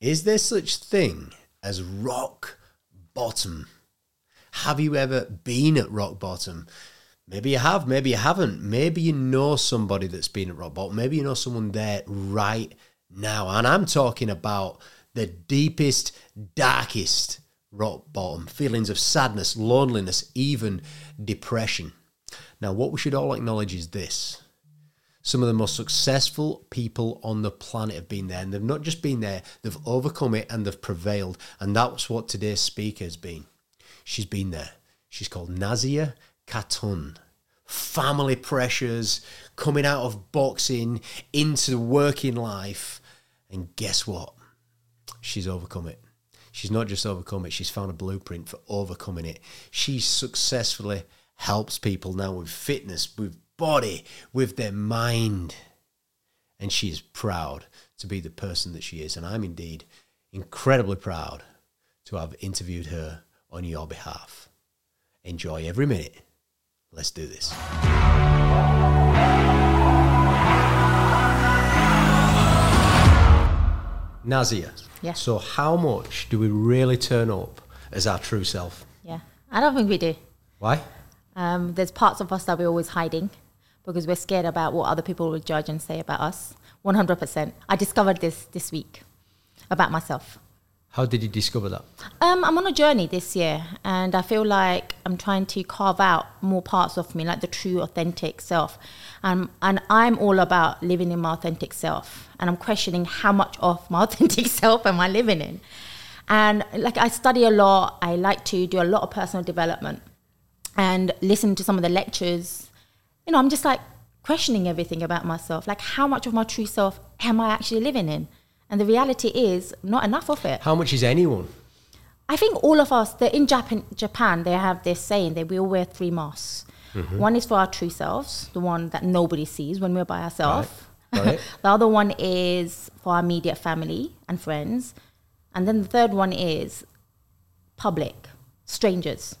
Is there such thing as rock bottom? Have you ever been at rock bottom? Maybe you have, maybe you haven't. Maybe you know somebody that's been at rock bottom. Maybe you know someone there right now. And I'm talking about the deepest, darkest rock bottom feelings of sadness, loneliness, even depression. Now, what we should all acknowledge is this some of the most successful people on the planet have been there, and they've not just been there, they've overcome it and they've prevailed. And that's what today's speaker has been. She's been there. She's called Nazia Khatun. Family pressures, coming out of boxing into working life. And guess what? She's overcome it. She's not just overcome it, she's found a blueprint for overcoming it. She successfully helps people now with fitness, with body, with their mind. And she is proud to be the person that she is. And I'm indeed incredibly proud to have interviewed her on your behalf. Enjoy every minute. Let's do this. Nazia. Yeah. So, how much do we really turn up as our true self? Yeah, I don't think we do. Why? Um, there's parts of us that we're always hiding because we're scared about what other people will judge and say about us. 100%. I discovered this this week about myself. How did you discover that? Um, I'm on a journey this year, and I feel like I'm trying to carve out more parts of me, like the true, authentic self. Um, and I'm all about living in my authentic self, and I'm questioning how much of my authentic self am I living in. And like I study a lot, I like to do a lot of personal development, and listen to some of the lectures. You know, I'm just like questioning everything about myself. Like, how much of my true self am I actually living in? And the reality is, not enough of it. How much is anyone? I think all of us, in Japan, Japan, they have this saying that we all wear three masks. Mm-hmm. One is for our true selves, the one that nobody sees when we're by ourselves. Right. It. the other one is for our immediate family and friends. And then the third one is public, strangers.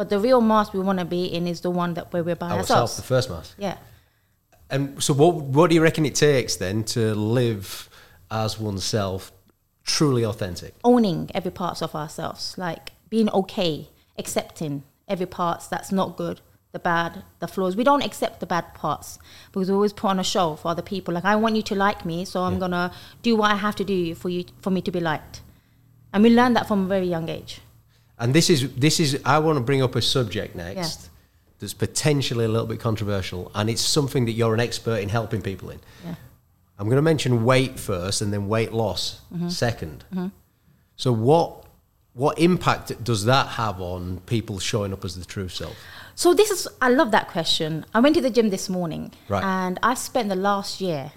But the real mask we want to be in is the one that where we're by Ourselves, ourselves. the first mask. yeah. And so, what what do you reckon it takes then to live as oneself, truly authentic? owning every parts of ourselves, like being okay, accepting every parts that's not good, the bad, the flaws. We don't accept the bad parts because we always put on a show for other people. Like I want you to like me, so I'm gonna do what I have to do for you for me to be liked. And we learn that from a very young age. And this is this is I want to bring up a subject next that's potentially a little bit controversial, and it's something that you're an expert in helping people in. Yeah. I'm going to mention weight first, and then weight loss Mm-hmm. 2nd So, what what impact does that have on people showing up as the true self? So this is I love that question. I went to the gym this morning Right. and I've spent the last year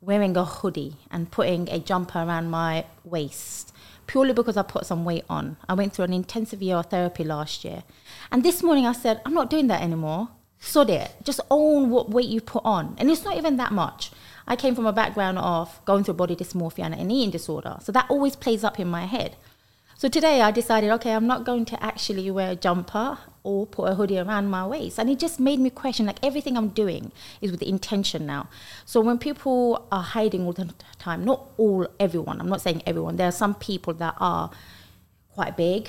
wearing a hoodie and putting a jumper around my waist purely because I put some weight on. I went through an intensive year of therapy last year. And this morning I said, I'm not doing that anymore. Sod it. Just own what weight you put on. And it's not even that much. I came from a background of going through body dysmorphia and an eating disorder. So that always plays up in my head. So today I decided, okay, I'm not going to actually wear a jumper or put a hoodie around my waist. And it just made me question like everything I'm doing is with the intention now. So when people are hiding all the time, not all, everyone, I'm not saying everyone, there are some people that are quite big,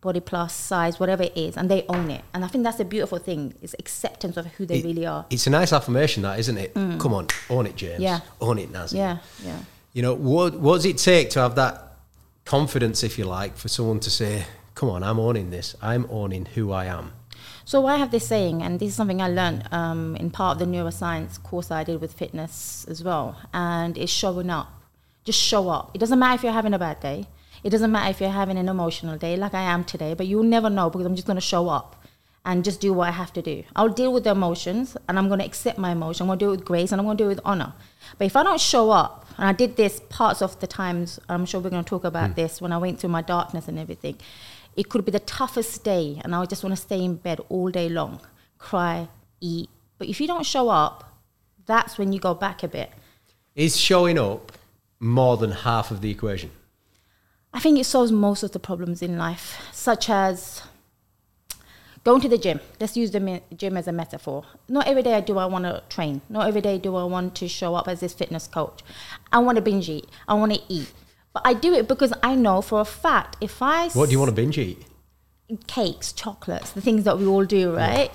body plus size, whatever it is, and they own it. And I think that's a beautiful thing, is acceptance of who they It- really are. It's a nice affirmation, that isn't it? Come on, own it, James. Mm. Yeah. Own it, Nazzy. Yeah, yeah. You know, what, what does it take to have that confidence, if you like, for someone to say, come on, I'm owning this. I'm owning who I am. So I have this saying, and this is something I learned um, in part of the neuroscience course I did with fitness as well, and it's showing up. Just show up. It doesn't matter if you're having a bad day. It doesn't matter if you're having an emotional day, like I am today. But you'll never know because I'm just going to show up and just do what I have to do. I'll deal with the emotions, and I'm going to accept my emotion. I'm going to do it with grace, and I'm going to do it with honor. But if I don't show up, and I did this parts of the times, I'm sure we're going to talk about this when I went through my darkness and everything. It could be the toughest day, and I just want to stay in bed all day long, cry, eat. But if you don't show up, that's when you go back a bit. Is showing up more than half of the equation? I think it solves most of the problems in life, such as going to the gym. Let's use the gym as a metaphor. Not every day do I want to train. Not every day do I want to show up as this fitness coach. I want to binge eat. I want to eat. But I do it because I know for a fact if I What do you want to binge eat? cakes, chocolates, the things that we all do, right?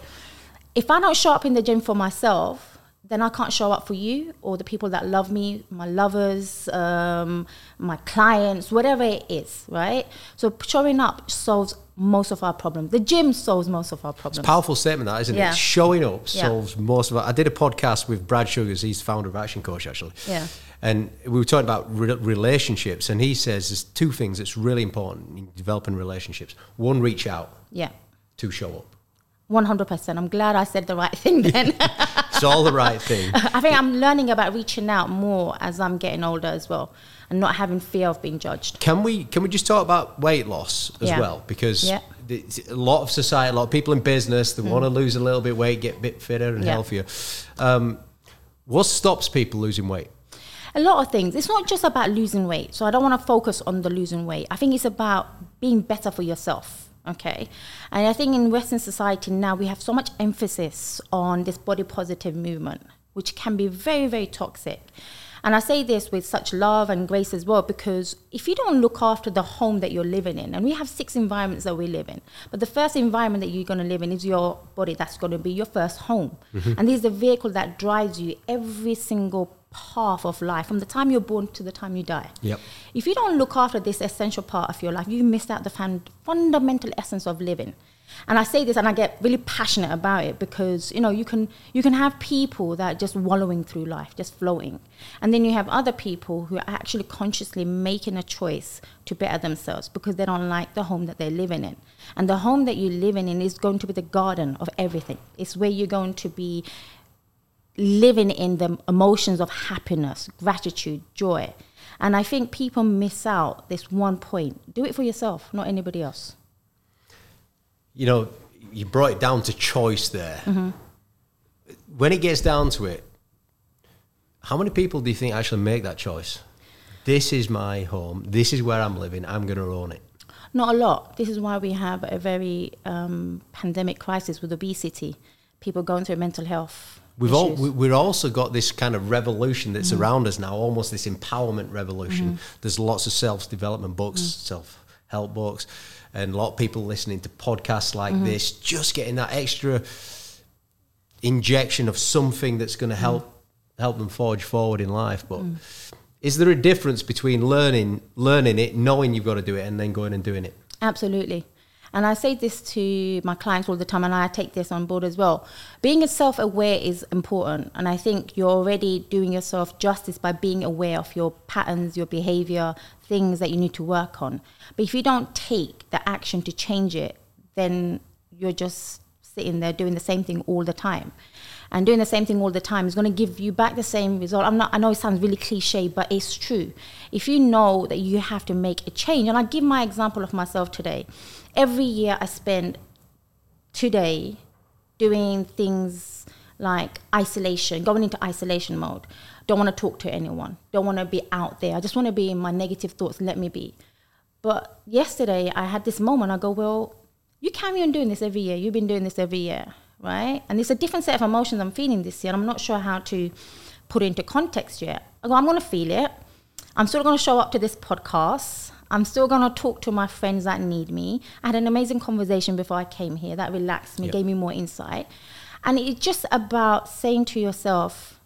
If I don't show up in the gym for myself, then I can't show up for you or the people that love me, my lovers, um, my clients, whatever it is, right? So showing up solves most of our problems. The gym solves most of our problems. Powerful statement, that isn't Yeah. it? Showing up Yeah. solves most of it. I did a podcast with Brad Sugars. He's the founder of ActionCOACH, actually. Yeah. And we were talking about re- relationships, and he says there's two things that's really important in developing relationships. One, reach out. yeah. Two, show up. 100%. I'm glad I said the right thing then. It's all the right thing. I think I'm learning about reaching out more as I'm getting older as well and not having fear of being judged. Can we can we just talk about weight loss as Yeah. well? Because Yeah. a lot of society, a lot of people in business, they want to lose a little bit of weight, get a bit fitter and Mm. Yeah. healthier. Um, what stops people losing weight? A lot of things. It's not just about losing weight. So I don't want to focus on the losing weight. I think it's about being better for yourself. Okay. And I think in Western society now we have so much emphasis on this body positive movement, which can be very, very toxic. And I say this with such love and grace as well, because if you don't look after the home that you're living in, and we have six environments that we live in, but the first environment that you're going to live in is your body. That's going to be your first home. Mm-hmm. And this is the vehicle that drives you every single path of life from the time you're born to the time you die. Yep. If you don't look after this essential part of your life, you miss out the fun- fundamental essence of living. And I say this and I get really passionate about it because you know you can you can have people that are just wallowing through life, just floating. And then you have other people who are actually consciously making a choice to better themselves because they don't like the home that they're living in. And the home that you're living in is going to be the garden of everything. It's where you're going to be living in the emotions of happiness, gratitude, joy. And I think people miss out this one point. Do it for yourself, not anybody else. You know, you brought it down to choice there. Mm-hmm. When it gets down to it, how many people do you think actually make that choice? This is my home. This is where I'm living. I'm going to own it. Not a lot. This is why we have a very um, pandemic crisis with obesity, people going through mental health. We've all we, we've also got this kind of revolution that's Mm-hmm. around us now, almost this empowerment revolution. There's lots of self development books, Mm. self help books, and a lot of people listening to podcasts like Mm-hmm. this, just getting that extra injection of something that's going to help help them forge forward in life. But Mm. is there a difference between learning learning it, knowing you've got to do it, and then going and doing it? Absolutely. And I say this to my clients all the time, and I take this on board as well. Being self aware is important. And I think you're already doing yourself justice by being aware of your patterns, your behavior, things that you need to work on. But if you don't take the action to change it, then you're just sitting there doing the same thing all the time. And doing the same thing all the time is going to give you back the same result. I'm not. I know it sounds really cliche, but it's true. If you know that you have to make a change, and I give my example of myself today. Every year I spend today doing things like isolation, going into isolation mode. Don't want to talk to anyone. Don't want to be out there. I just want to be in my negative thoughts. Let me be. But yesterday I had this moment. I go, well, you carry on doing this every year. You've been doing this every year, right? And it's a different set of emotions I'm feeling this year. I'm not sure how to put into context yet. I go, I'm going to feel it. I'm still going to show up to this podcast. I'm still going to talk to my friends that need me. I had an amazing conversation before I came here that relaxed me, gave me more insight. And it's just about saying to yourself,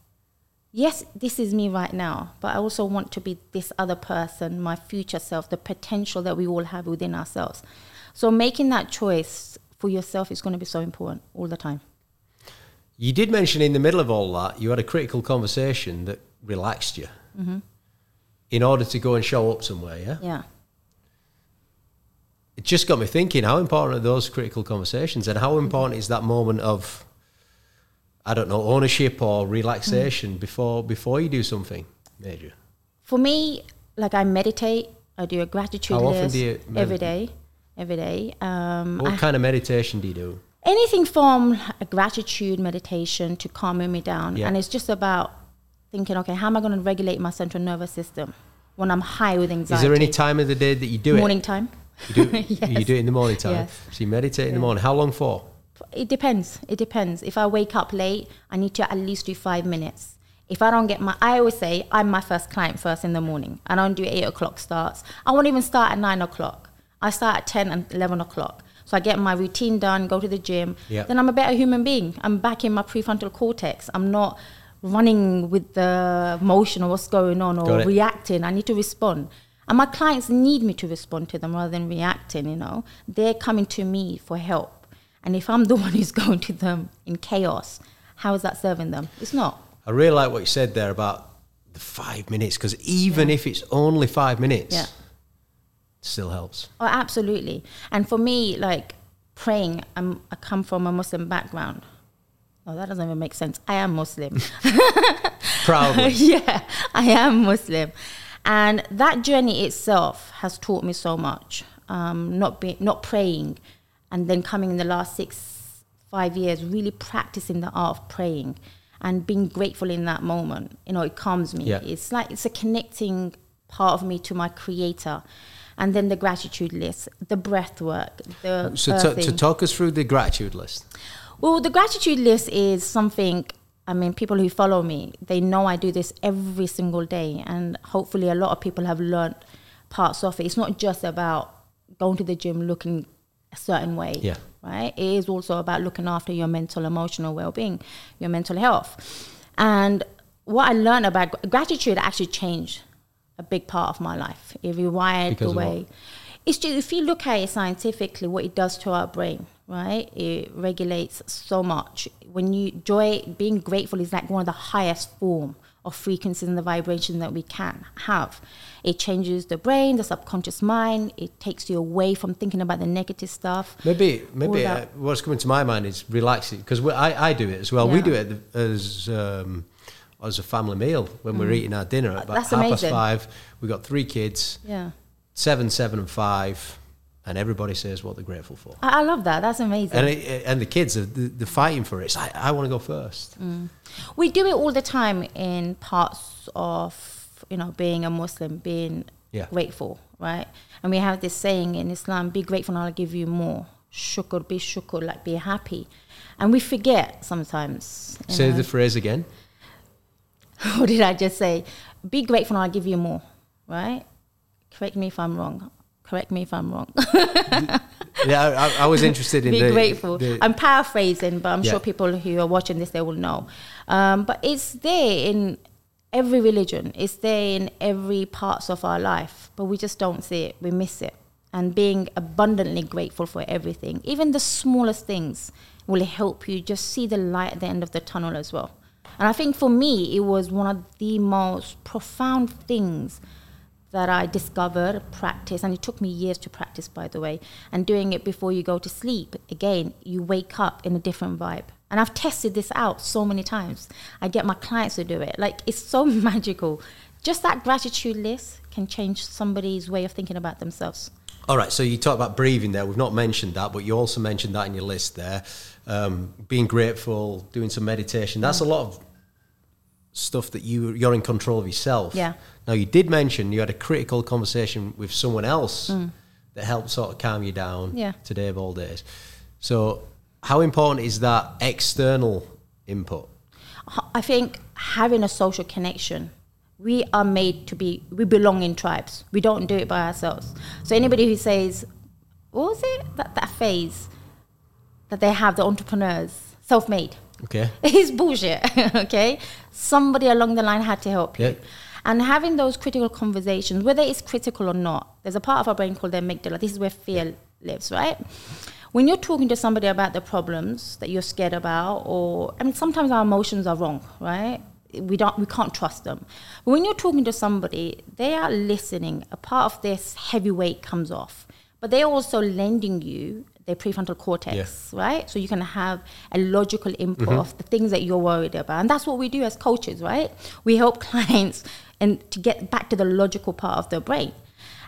yes, this is me right now, but I also want to be this other person, my future self, the potential that we all have within ourselves. So making that choice for yourself is going to be so important all the time. You did mention in the middle of all that you had a critical conversation that relaxed you Mm-hmm. in order to go and show up somewhere. Yeah, Yeah. Just got me thinking: how important are those critical conversations, and how important is that moment of, I don't know, ownership or relaxation Mm. before before you do something major? For me, like I meditate, I do a gratitude How often list do you every day, every day. Um, What I- kind of meditation do you do? anything from a gratitude meditation to calming me down. Yeah. And it's just about thinking, okay, how am I going to regulate my central nervous system when I'm high with anxiety? Is there any time of the day that you do morning it? Morning time? You do, Yes. you do it in the morning time. Yes. So you meditate in the morning. How long for? It depends. It depends. If I wake up late, I need to at least do five minutes. If I don't get my, I always say I'm my first client first in the morning. I don't do eight o'clock starts. I won't even start at nine o'clock. I start at 10 and 11 o'clock. So I get my routine done, go to the gym. Yeah. Then I'm a better human being. I'm back in my prefrontal cortex. I'm not running with the motion or what's going on or reacting. I need to respond. And my clients need me to respond to them rather than reacting, you know. They're coming to me for help. And if I'm the one who's going to them in chaos, how is that serving them? It's not. I really like what you said there about the five minutes because even if it's only five minutes, Yeah. it still helps. Oh, absolutely. And for me, like praying, I'm, I come from a Muslim background. Oh, that doesn't even make sense. I am Muslim. Proudly. yeah, I am Muslim, and that journey itself has taught me so much. Um, not be, not praying, and then coming in the last six five years, really practicing the art of praying and being grateful in that moment. You know, it calms me. Yeah. It's like it's a connecting part of me to my Creator, and then the gratitude list, the breath work, the so to, to talk us through the gratitude list. Well, the gratitude list is something. I mean, people who follow me, they know I do this every single day, and hopefully, a lot of people have learned parts of it. It's not just about going to the gym looking a certain way, Yeah. right? It is also about looking after your mental, emotional well-being, your mental health, and what I learned about gr- gratitude actually changed a big part of my life. It rewired Because the way. It's just if you look at it scientifically, what it does to our brain, right? It regulates so much. When you joy, being grateful is like one of the highest form of frequencies and the vibration that we can have. It changes the brain, the subconscious mind. It takes you away from thinking about the negative stuff. Maybe, maybe uh, what's coming to my mind is relaxing because I, I do it as well. We do it as um, as a family meal when we're eating our dinner at about Mm. That's half amazing. past five. We got three kids, Yeah. seven, seven, and five, and everybody says what they're grateful for. I, I love that. That's amazing. And it, and the kids are they're they're fighting for it. It's like I want to go first. Mm. We do it all the time in parts of, you know, being a Muslim, being Yeah. grateful, right? And we have this saying in Islam, be grateful and I'll give you more. Shukr, be shukr, like be happy. And we forget sometimes. Say know. the phrase again. what did I just say? Be grateful and I'll give you more, right? Correct me if I'm wrong. Correct me if I'm wrong. Yeah, I, I was interested in be the, grateful. the- I'm paraphrasing, but I'm Yeah. sure people who are watching this they will know. Um, but it's there in every religion. It's there in every parts of our life, but we just don't see it. We miss it. And being abundantly grateful for everything, even the smallest things, will help you just see the light at the end of the tunnel as well. And I think for me, it was one of the most profound things that I discovered, practice, and it took me years to practice, by the way. And doing it before you go to sleep, again, you wake up in a different vibe. And I've tested this out so many times. I get my clients to do it. Like, it's so magical. Just that gratitude list can change somebody's way of thinking about themselves. All right, so you talk about breathing there. We've not mentioned that, but you also mentioned that in your list there. Um, being grateful, doing some meditation. That's a lot of stuff that you you're in control of yourself. Yeah. Now you did mention you had a critical conversation with someone else that helped sort of calm you down. Mm. Yeah. Today of all days. So how important is that external input? I think having a social connection, we are made to be, we belong in tribes. We don't do it by ourselves. So anybody who says, what was it? That, that phase that they have, the entrepreneurs, self made. Okay. It's bullshit, okay? Somebody along the line had to help you. Yeah. And having those critical conversations, whether it's critical or not, there's a part of our brain called the amygdala. This is where fear lives, right? When you're talking to somebody about the problems that you're scared about, or I mean, sometimes our emotions are wrong, right? We don't, we can't trust them. But when you're talking to somebody, they are listening. A part of this heavy weight comes off, but they're also lending you their prefrontal cortex, right? So you can have a logical input mm-hmm. of the things that you're worried about, and that's what we do as coaches, right? We help clients and to get back to the logical part of their brain,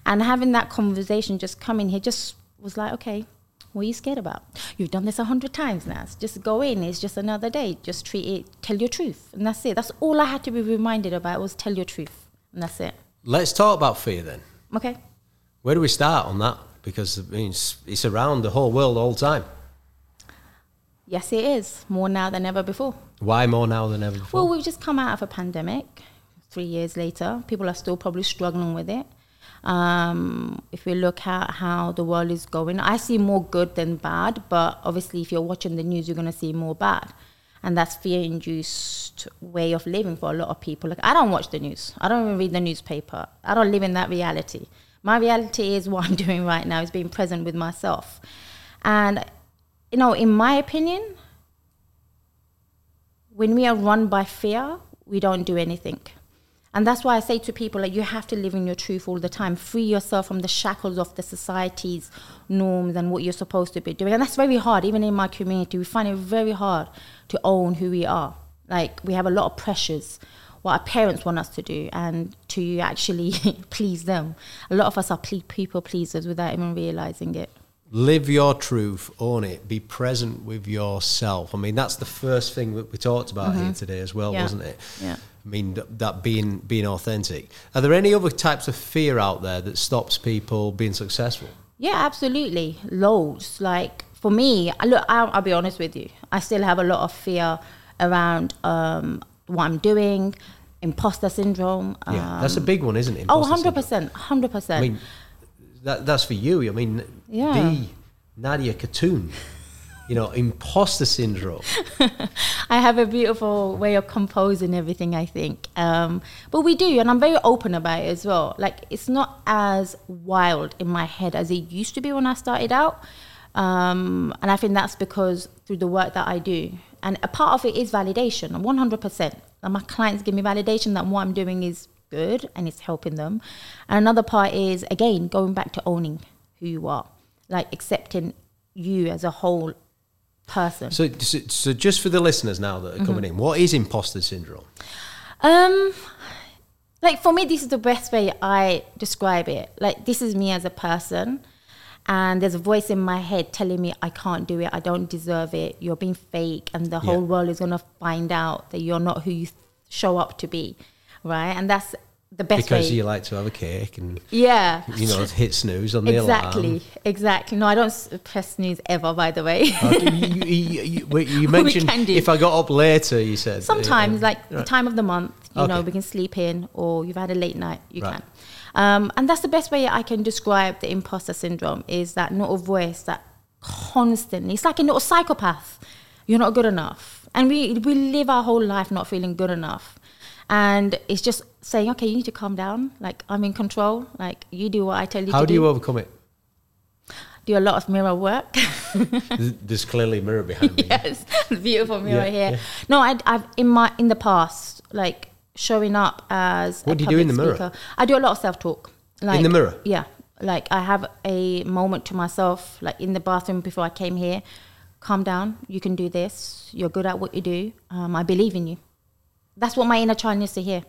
and having that conversation just come in here just was like, okay, what are you scared about? You've done this a hundred times now. Just go in. It's just another day. Just treat it. Tell your truth, and that's it. That's all I had to be reminded about was tell your truth, and that's it. Let's talk about fear then. Okay. Where do we start on that? Because I mean, it's, it's around the whole world all the time. Yes, it is more now than ever before. Why more now than ever before? Well, we've just come out of a pandemic. Three years later, people are still probably struggling with it. Um, if we look at how the world is going, I see more good than bad. But obviously, if you're watching the news, you're going to see more bad, and that's fear-induced way of living for a lot of people. Like I don't watch the news. I don't even read the newspaper. I don't live in that reality. My reality is what I'm doing right now is being present with myself, and you know, in my opinion, when we are run by fear, we don't do anything. And that's why I say to people like you have to live in your truth all the time. Free yourself from the shackles of the society's norms and what you're supposed to be doing. And that's very hard. Even in my community, we find it very hard to own who we are. Like we have a lot of pressures what our parents want us to do and to actually please them. A lot of us are ple- people pleasers without even realizing it. Live your truth, own it, be present with yourself. I mean, that's the first thing that we talked about here today as well, Mm-hmm. Yeah. wasn't it? Yeah. I mean, that being being authentic. Are there any other types of fear out there that stops people being successful? Yeah, absolutely. Loads. Like for me, I look, I'll, I'll be honest with you. I still have a lot of fear around um, what I'm doing, imposter syndrome. Yeah, that's a um, big one, isn't it? oh, 100%. 100%. I mean, that, that's for you. I mean, Yeah. the Nazia Khatun, you know, imposter syndrome. I have a beautiful way of composing everything, I think. Um, but we do, and I'm very open about it as well. Like, it's not as wild in my head as it used to be when I started out. Um, and I think that's because through the work that I do. And a part of it is validation, 100%. And my clients give me validation that what I'm doing is good and it's helping them. And another part is, again, going back to owning who you are, like accepting you as a whole person. So, so, so just for the listeners now that are coming Mm-hmm. in, what is imposter syndrome? Um, like for me, this is the best way I describe it. Like this is me as a person, and there's a voice in my head telling me I can't do it, I don't deserve it, you're being fake, and the whole Yeah. world is gonna find out that you're not who you show up to be, right? And that's the best Because way. you like to have a cake and yeah. you know hit snooze on the Exactly, alarm. exactly. Exactly. No, I don't press snooze ever. By the way, Okay, you, you, you, you mentioned if I got up later, you said Sometimes, like the time of the month, you know, we can sleep in, or you've had a late night, you Right. can. Um, and that's the best way I can describe the imposter syndrome is that not a voice that constantly, it's like a little psychopath. You're not good enough. And we, we live our whole life not feeling good enough. And it's just saying, okay, you need to calm down. Like, I'm in control. Like, you do what I tell you How to do How do. you overcome it? do a lot of mirror work. There's- clearly a mirror behind me. yes, beautiful mirror Yeah, here. yeah. No, I, I've in my in the past, like showing up as What a do you do in the mirror? I do a lot of self talk. Like, in the mirror? Yeah, like I have a moment to myself, like in the bathroom before I came here. Calm down. You can do this. You're good at what you do. Um, I believe in you. That's what my inner child needs to hear.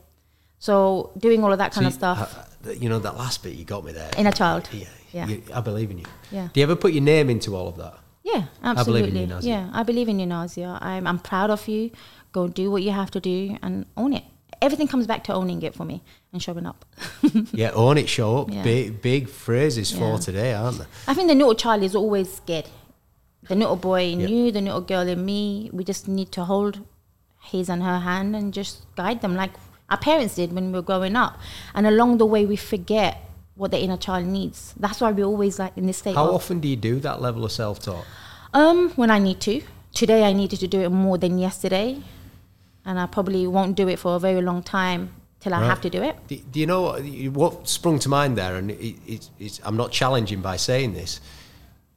So doing all of that kind of See, stuff. uh, you know that last bit you got me there. Inner child. Yeah, Yeah. you- I believe in you. Yeah. Do you ever put your name into all of that? Yeah, I believe in absolutely. you, Nazia. Yeah, I believe in you, Nazia. I'm, I'm proud of you. Go do what you have to do and own it. Everything comes back to owning it for me and showing up. Yeah, own it, show up. Yeah. Big, big phrases for today, aren't they? I think the little child is always scared. The little boy in Yeah. you, the little girl in me, we just need to hold his and her hand and just guide them like our parents did when we were growing up. And along the way, we forget what the inner child needs. That's why we're always like in this state How of often do you do that level of self-talk? Um, when I need to. Today I needed to do it more than yesterday, and I probably won't do it for a very long time till I Right. have to do it. Do, do you know what, what sprung to mind there? And it, it, it's, I'm not challenging by saying this.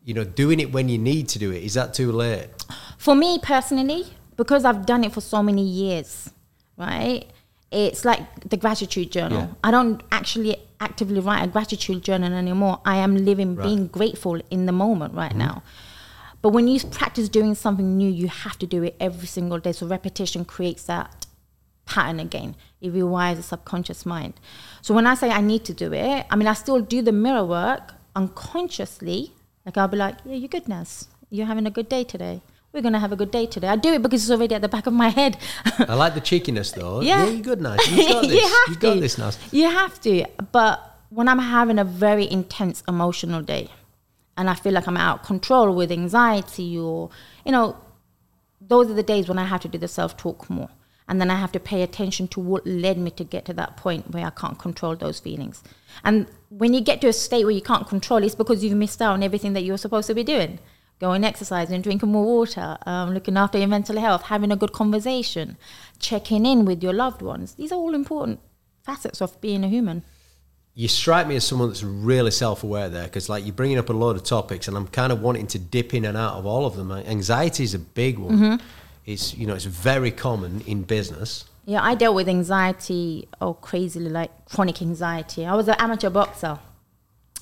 You know, doing it when you need to do it is that too late? For me personally, because I've done it for so many years, right? It's like the gratitude journal. Yeah. I don't actually actively write a gratitude journal anymore. I am living, Right. Mm-hmm. being grateful in the moment right now. But when you practice doing something new, you have to do it every single day. So repetition creates that pattern again. It rewires the subconscious mind. So when I say I need to do it, I mean I still do the mirror work unconsciously. Like I'll be like, "Yeah, you're good, Naz. You're having a good day today. We're gonna have a good day today." I do it because it's already at the back of my head. I like the cheekiness though. Yeah. you're good, Naz. You've got this. you have You've got to. this, Naz. You have to. But when I'm having a very intense emotional day, and I feel like I'm out of control with anxiety, or you know, those are the days when I have to do the self talk more. And then I have to pay attention to what led me to get to that point where I can't control those feelings. And when you get to a state where you can't control, it's because you've missed out on everything that you're supposed to be doing. Going exercising, drinking more water, um, looking after your mental health, having a good conversation, checking in with your loved ones. These are all important facets of being a human. You strike me as someone that's really self-aware there, because like you're bringing up a load of topics, and I'm kind of wanting to dip in and out of all of them. Anxiety is a big one. Mm-hmm. It's you know it's very common in business. Yeah, I dealt with anxiety, oh, crazily, like chronic anxiety. I was an amateur boxer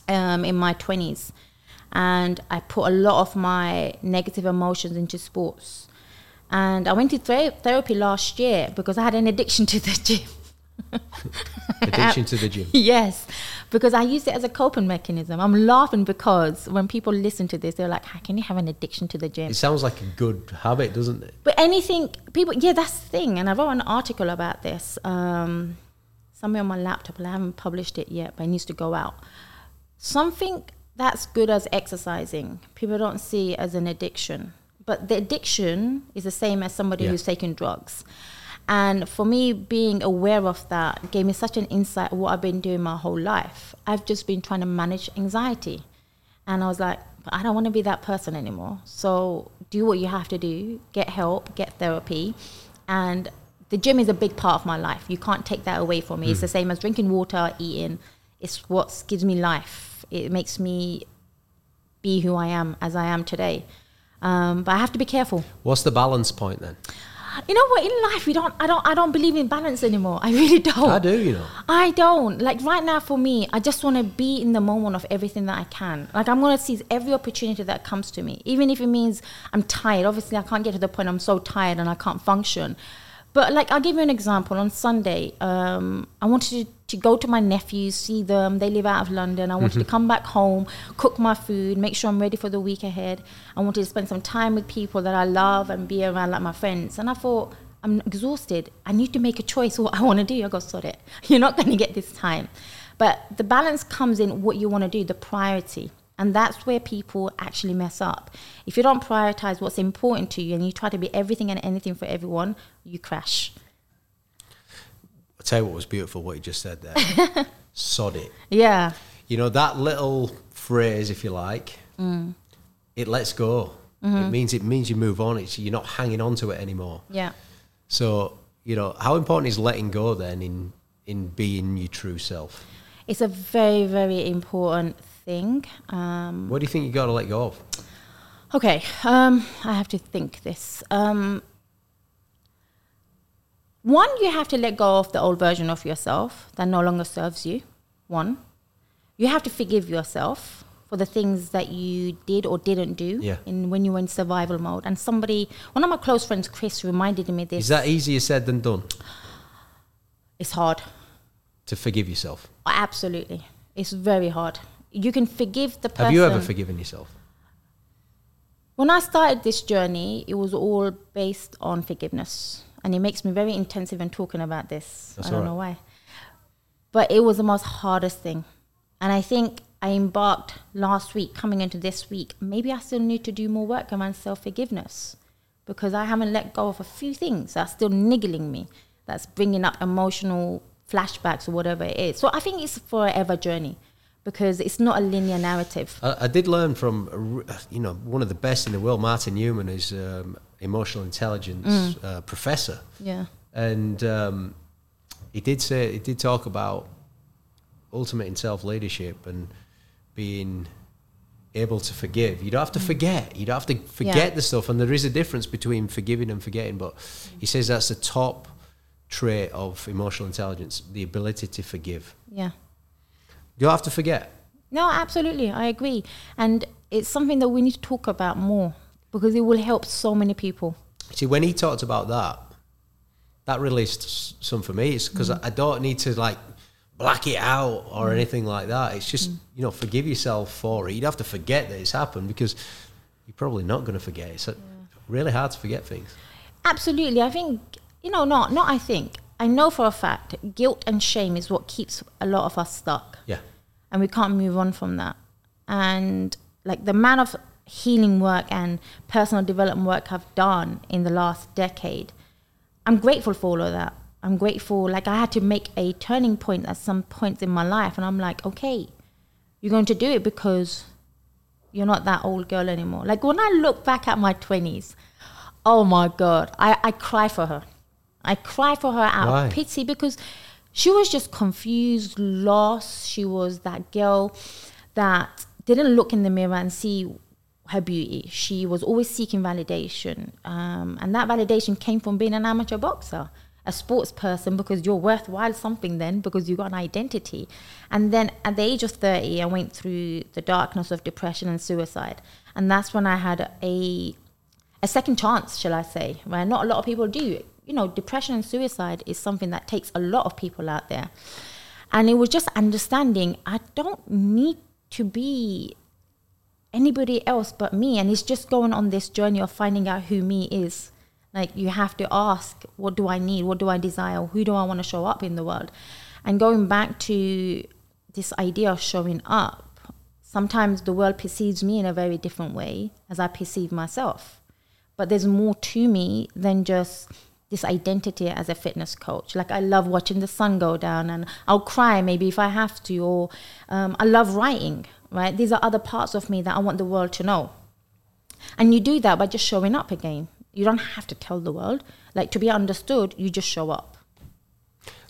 um, in my 20s, and I put a lot of my negative emotions into sports. And I went to thera- therapy last year because I had an addiction to the gym. Addiction to the gym. yes, because I used it as a coping mechanism. I'm laughing because when people listen to this, they're like, "How can you have an addiction to the gym?" It sounds like a good habit, doesn't it? But anything, people, yeah, that's the thing. And I wrote an article about this. Um, somewhere on my laptop, and I haven't published it yet, but it needs to go out. Something that's good as exercising, people don't see it as an addiction. But the addiction is the same as somebody Yeah. who's taking drugs. And for me, being aware of that gave me such an insight of what I've been doing my whole life. I've just been trying to manage anxiety. And I was like, "But I don't want to be that person anymore. So do what you have to do, get help, get therapy. And the gym is a big part of my life. You can't take that away from me. It's hmm. the same as drinking water, eating. It's what gives me life. It makes me be who I am as I am today. Um, but I have to be careful. What's the balance point then? You know what? In life, we don't. I don't. I don't believe in balance anymore. I really don't. I do, you know. I don't. Like right now for me, I just want to be in the moment of everything that I can. Like I'm going to seize every opportunity that comes to me, even if it means I'm tired. Obviously, I can't get to the point I'm so tired and I can't function. But like I'll give you an example. On Sunday, um, I wanted to, to go to my nephews, see them. They live out of London. I wanted to come back home, cook my food, make sure I'm ready for the week ahead. I wanted to spend some time with people that I love and be around like my friends. And I thought, I'm exhausted. I need to make a choice what I want to do. I go, sort it. You're not going to get this time. But the balance comes in what you want to do, the priority. And that's where people actually mess up. If you don't prioritize what's important to you and you try to be everything and anything for everyone, you crash. I'll tell you what was beautiful, what you just said there. Sod it. Yeah. You know, that little phrase, if you like, Mm. it lets go. Mm-hmm. It means it means you move on. It's you're not hanging on to it anymore. Yeah. So, you know, how important is letting go then in in being your true self? It's a very, very important thing. Um, What do you think you got to let go of? Okay, um, I have to think this. Um, one, you have to let go of the old version of yourself that no longer serves you. One, you have to forgive yourself for the things that you did or didn't do Yeah. in when you were in survival mode. And somebody, one of my close friends, Chris, reminded me this. Is that easier said than done it's hard. to forgive yourself? Absolutely, it's very hard. You can forgive the person. Have you ever forgiven yourself? When I started this journey, it was all based on forgiveness. And it makes me very intensive in talking about this. That's I don't all know why. But it was the most hardest thing. And I think I embarked last week, coming into this week. Maybe I still need to do more work around self forgiveness because I haven't let go of a few things that's still niggling me, that's bringing up emotional flashbacks or whatever it is. So I think it's a forever journey because it's not a linear narrative. I, I did learn from, you know, one of the best in the world, Martin Newman, is um, emotional intelligence Mm. uh, professor. Yeah. and um, he did say he did talk about ultimate in self leadership and being able to forgive. You don't have to forget. You don't have to forget Yeah. the stuff, and there is a difference between forgiving and forgetting. But he says that's the top trait of emotional intelligence: the ability to forgive. Yeah. You don't have to forget. No, absolutely. I agree. And it's something that we need to talk about more because it will help so many people. See, when he talked about that, that released some for me. It's because mm. I, I don't need to like black it out or mm. anything like that. It's just mm. you know forgive yourself for it. You'd have to forget that it's happened because you're probably not going to forget. It's uh, really hard to forget things. Absolutely. I think, you know, not, not I think. I know for a fact guilt and shame is what keeps a lot of us stuck. Yeah, and we can't move on from that. And like the amount of healing work and personal development work I've done in the last decade, I'm grateful for all of that. I'm grateful. Like I had to make a turning point at some points in my life, and I'm like, okay, you're going to do it because you're not that old girl anymore. Like when I look back at my 20s, oh my God, I, I cry for her. I cry for her out Why? of pity because she was just confused, lost. She was that girl that didn't look in the mirror and see her beauty. She was always seeking validation. Um, and that validation came from being an amateur boxer, a sports person, because you're worthwhile something then, because you've got an identity. And then at the age of 30, I went through the darkness of depression and suicide. And that's when I had a a second chance, shall I say, where not a lot of people do. You know, depression and suicide is something that takes a lot of people out there. And it was just understanding I don't need to be anybody else but me. And it's just going on this journey of finding out who me is. Like, you have to ask, what do I need? What do I desire? Who do I want to show up in the world? And going back to this idea of showing up, sometimes the world perceives me in a very different way as I perceive myself. But there's more to me than just this identity as a fitness coach. Like I love watching the sun go down, and I'll cry maybe if I have to, or um, I love writing. Right, these are other parts of me that I want the world to know. And you do that by just showing up again. You don't have to tell the world. Like to be understood, you just show up.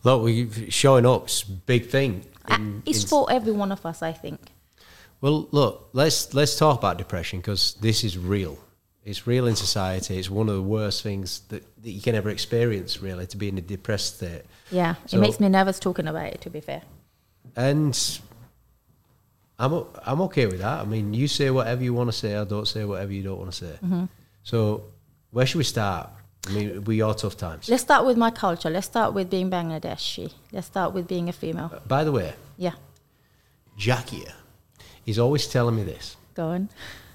Look, showing up's a big thing. Uh, in- it's in- for every one of us, I think. Well, look, let's let's talk about depression because this is real. It's real in society. It's one of the worst things that, that you can ever experience, really, to be in a depressed state. Yeah, So- it makes me nervous talking about it. To be fair. And I'm I'm okay with that. I mean, you say whatever you want to say. I don't say whatever you don't want to say. Mm-hmm. So, where should we start? I mean, we are tough times. Let's start with my culture. Let's start with being Bangladeshi. Let's start with being a female. By the way, Yeah, Jackie is always telling me this. go on.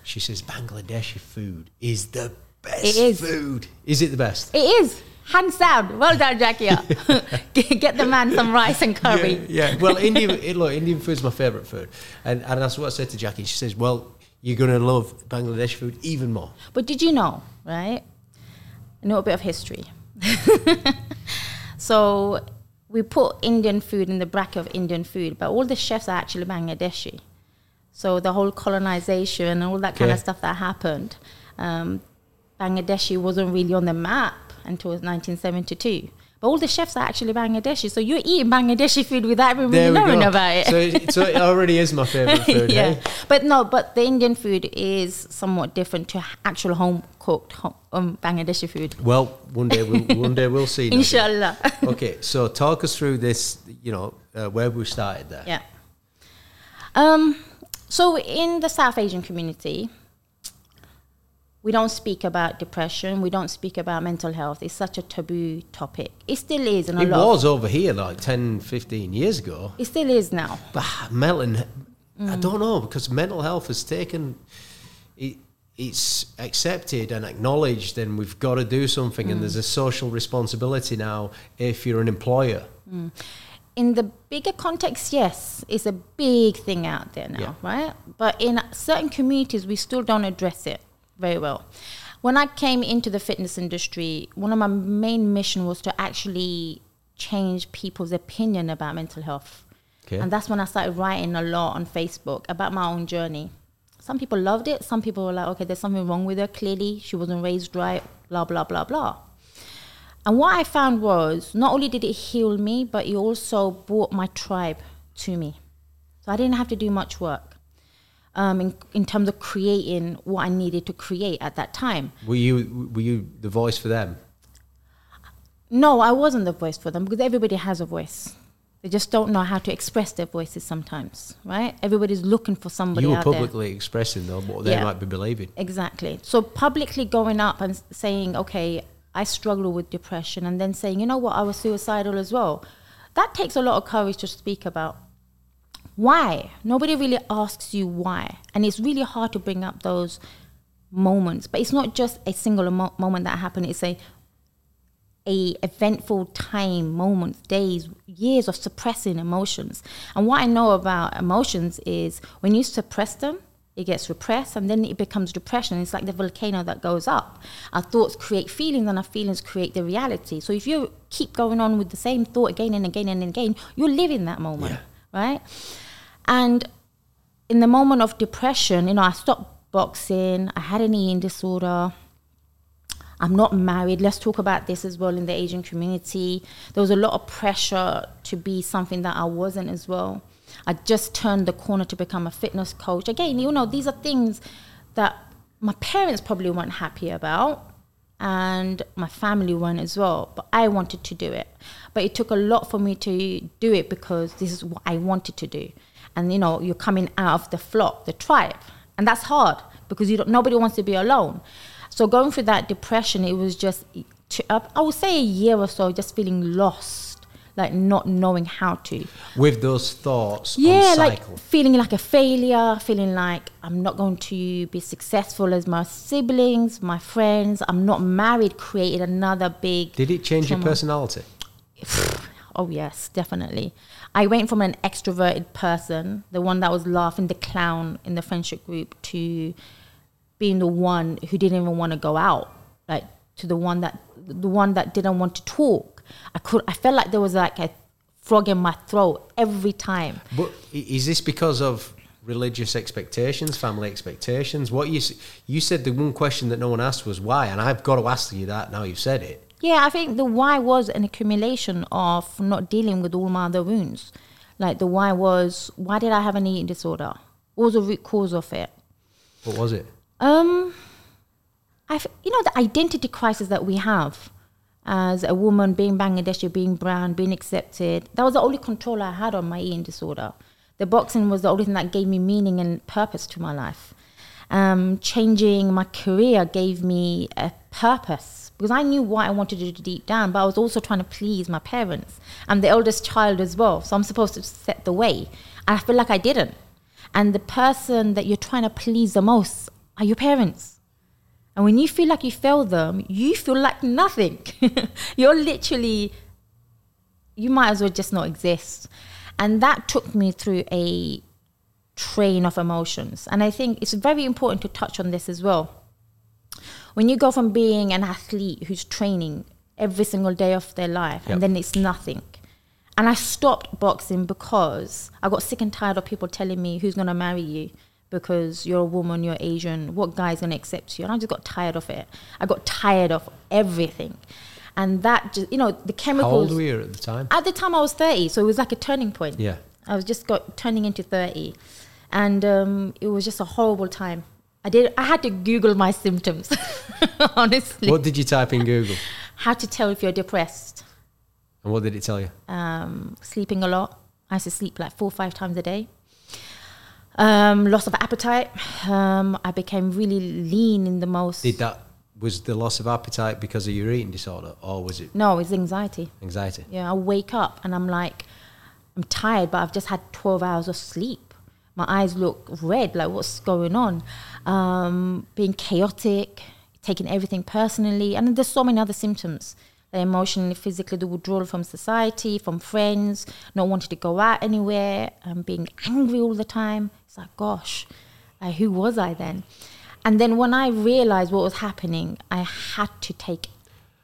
She says Bangladeshi food is the best It is. food. Is it the best? It is hands down. Well done, Jackie. Get the man some rice and curry. Yeah, yeah. Well, Indian look, Indian food's my favourite food, and and that's what I said to Jackie. She says, "Well, you're gonna love Bangladeshi food even more." But did you know, right? A little bit of history. so we put Indian food in the bracket of Indian food, but all the chefs are actually Bangladeshi. So the whole colonization and all that kind of stuff that happened, um, Bangladeshi wasn't really on the map until 1972. But all the chefs are actually Bangladeshi, so you're eating Bangladeshi food without even really knowing go. about it. So, it, so it already is my favourite food. yeah, eh? but no, but the Indian food is somewhat different to actual home cooked um, Bangladeshi food. Well, one day we'll one day we'll see. Inshallah. Okay, so talk us through this. You know, uh, where we started there. yeah. Um. So in the South Asian community, we don't speak about depression. We don't speak about mental health. It's such a taboo topic. It still is, and a It was over here like 10, 15 years ago. it still is now. But mental, Mm. I don't know because mental health has taken it. It's accepted and acknowledged, and we've got to do something. Mm. And there's a social responsibility now if you're an employer. In the bigger context, yes, it's a big thing out there now, Yeah. right? But in certain communities, we still don't address it very well. When I came into the fitness industry, one of my main mission was to actually change people's opinion about mental health. Okay. And that's when I started writing a lot on Facebook about my own journey. Some people loved it. Some people were like, okay, there's something wrong with her. Clearly, she wasn't raised right, blah, blah, blah, blah. And what I found was not only did it heal me, but it also brought my tribe to me. So I didn't have to do much work um, in, in terms of creating what I needed to create at that time. Were you were you the voice for them? No, I wasn't the voice for them because everybody has a voice. They just don't know how to express their voices sometimes, right? Everybody's looking for somebody you were out there. publicly expressing though what they Yeah. might be believing. Exactly. So publicly going up and saying, okay, I struggle with depression, and then saying, you know what, I was suicidal as well. That takes a lot of courage to speak about. Why? Nobody really asks you why. And it's really hard to bring up those moments. But it's not just a single mo- moment that happened, it's a a eventful time, moments, days, years of suppressing emotions. And what I know about emotions is when you suppress them, it gets repressed, and then it becomes depression. It's like the volcano that goes up. Our thoughts create feelings, and our feelings create the reality. So if you keep going on with the same thought again and again and again, you'll live in that moment, Yeah. right? And in the moment of depression, you know, I stopped boxing. I had an eating disorder. I'm not married. Let's talk about this as well in the Asian community. There was a lot of pressure to be something that I wasn't as well. I just turned the corner to become a fitness coach. Again, you know, these are things that my parents probably weren't happy about and my family weren't as well. But I wanted to do it. But it took a lot for me to do it because this is what I wanted to do. And you know, you're coming out of the flock, the tribe. And that's hard because you don't, nobody wants to be alone. So going through that depression, it was just, I would say a year or so, just feeling lost, like not knowing how to. With those thoughts Yeah, on like cycle. feeling like a failure, feeling like I'm not going to be successful as my siblings, my friends. I'm not married. Created another big. Did it change your personality? Oh yes, definitely. I went from an extroverted person, the one that was laughing, the clown in the friendship group, to being the one who didn't even want to go out, like to the one that the one that didn't want to talk. I could. I felt like there was like a frog in my throat every time. But is this because of religious expectations, family expectations? What you you said the one question that no one asked was why, and I've got to ask you that now you've said it. Yeah, I think the why was an accumulation of not dealing with all my other wounds. Like the why was, why did I have an eating disorder? What was the root cause of it? What was it? Um, I, you know, the identity crisis that we have as a woman, being Bangladeshi, being brown, being accepted. That was the only control I had on my eating disorder. The boxing was the only thing that gave me meaning and purpose to my life. Um, changing my career gave me a purpose because I knew what I wanted to do deep down, but I was also trying to please my parents. I'm the eldest child as well, so I'm supposed to set the way. I feel like I didn't. And the person that you're trying to please the most are your parents. And when you feel like you fail them, you feel like nothing. You're literally, you might as well just not exist. And that took me through a train of emotions. And I think it's very important to touch on this as well. When you go from being an athlete who's training every single day of their life Yep. and then it's nothing. And I stopped boxing because I got sick and tired of people telling me who's going to marry you because you're a woman, you're Asian, what guy's to accept you. And I just got tired of it. I got tired of everything. And that just, you know, the chemicals. How old were you at the time? At the time, I was 30, so it was like a turning point. Yeah. I was just got turning into 30. And um, it was just a horrible time. I did. I had to Google my symptoms, honestly. What did you type in Google? How to tell if you're depressed. And what did it tell you? Um, sleeping a lot. I used to sleep like four or five times a day. Um, loss of appetite. Um, I became really lean in the most. Did that was the loss of appetite because of your eating disorder, or was it no, it's anxiety. anxiety? Yeah, I wake up and I'm like, I'm tired, but I've just had 12 hours of sleep. My eyes look red, like what's going on? Um, being chaotic, taking everything personally, and there's so many other symptoms. The emotionally, physically, the withdrawal from society, from friends, not wanting to go out anywhere, um, being angry all the time. It's like, gosh, like, who was I then? And then when I realized what was happening, I had to take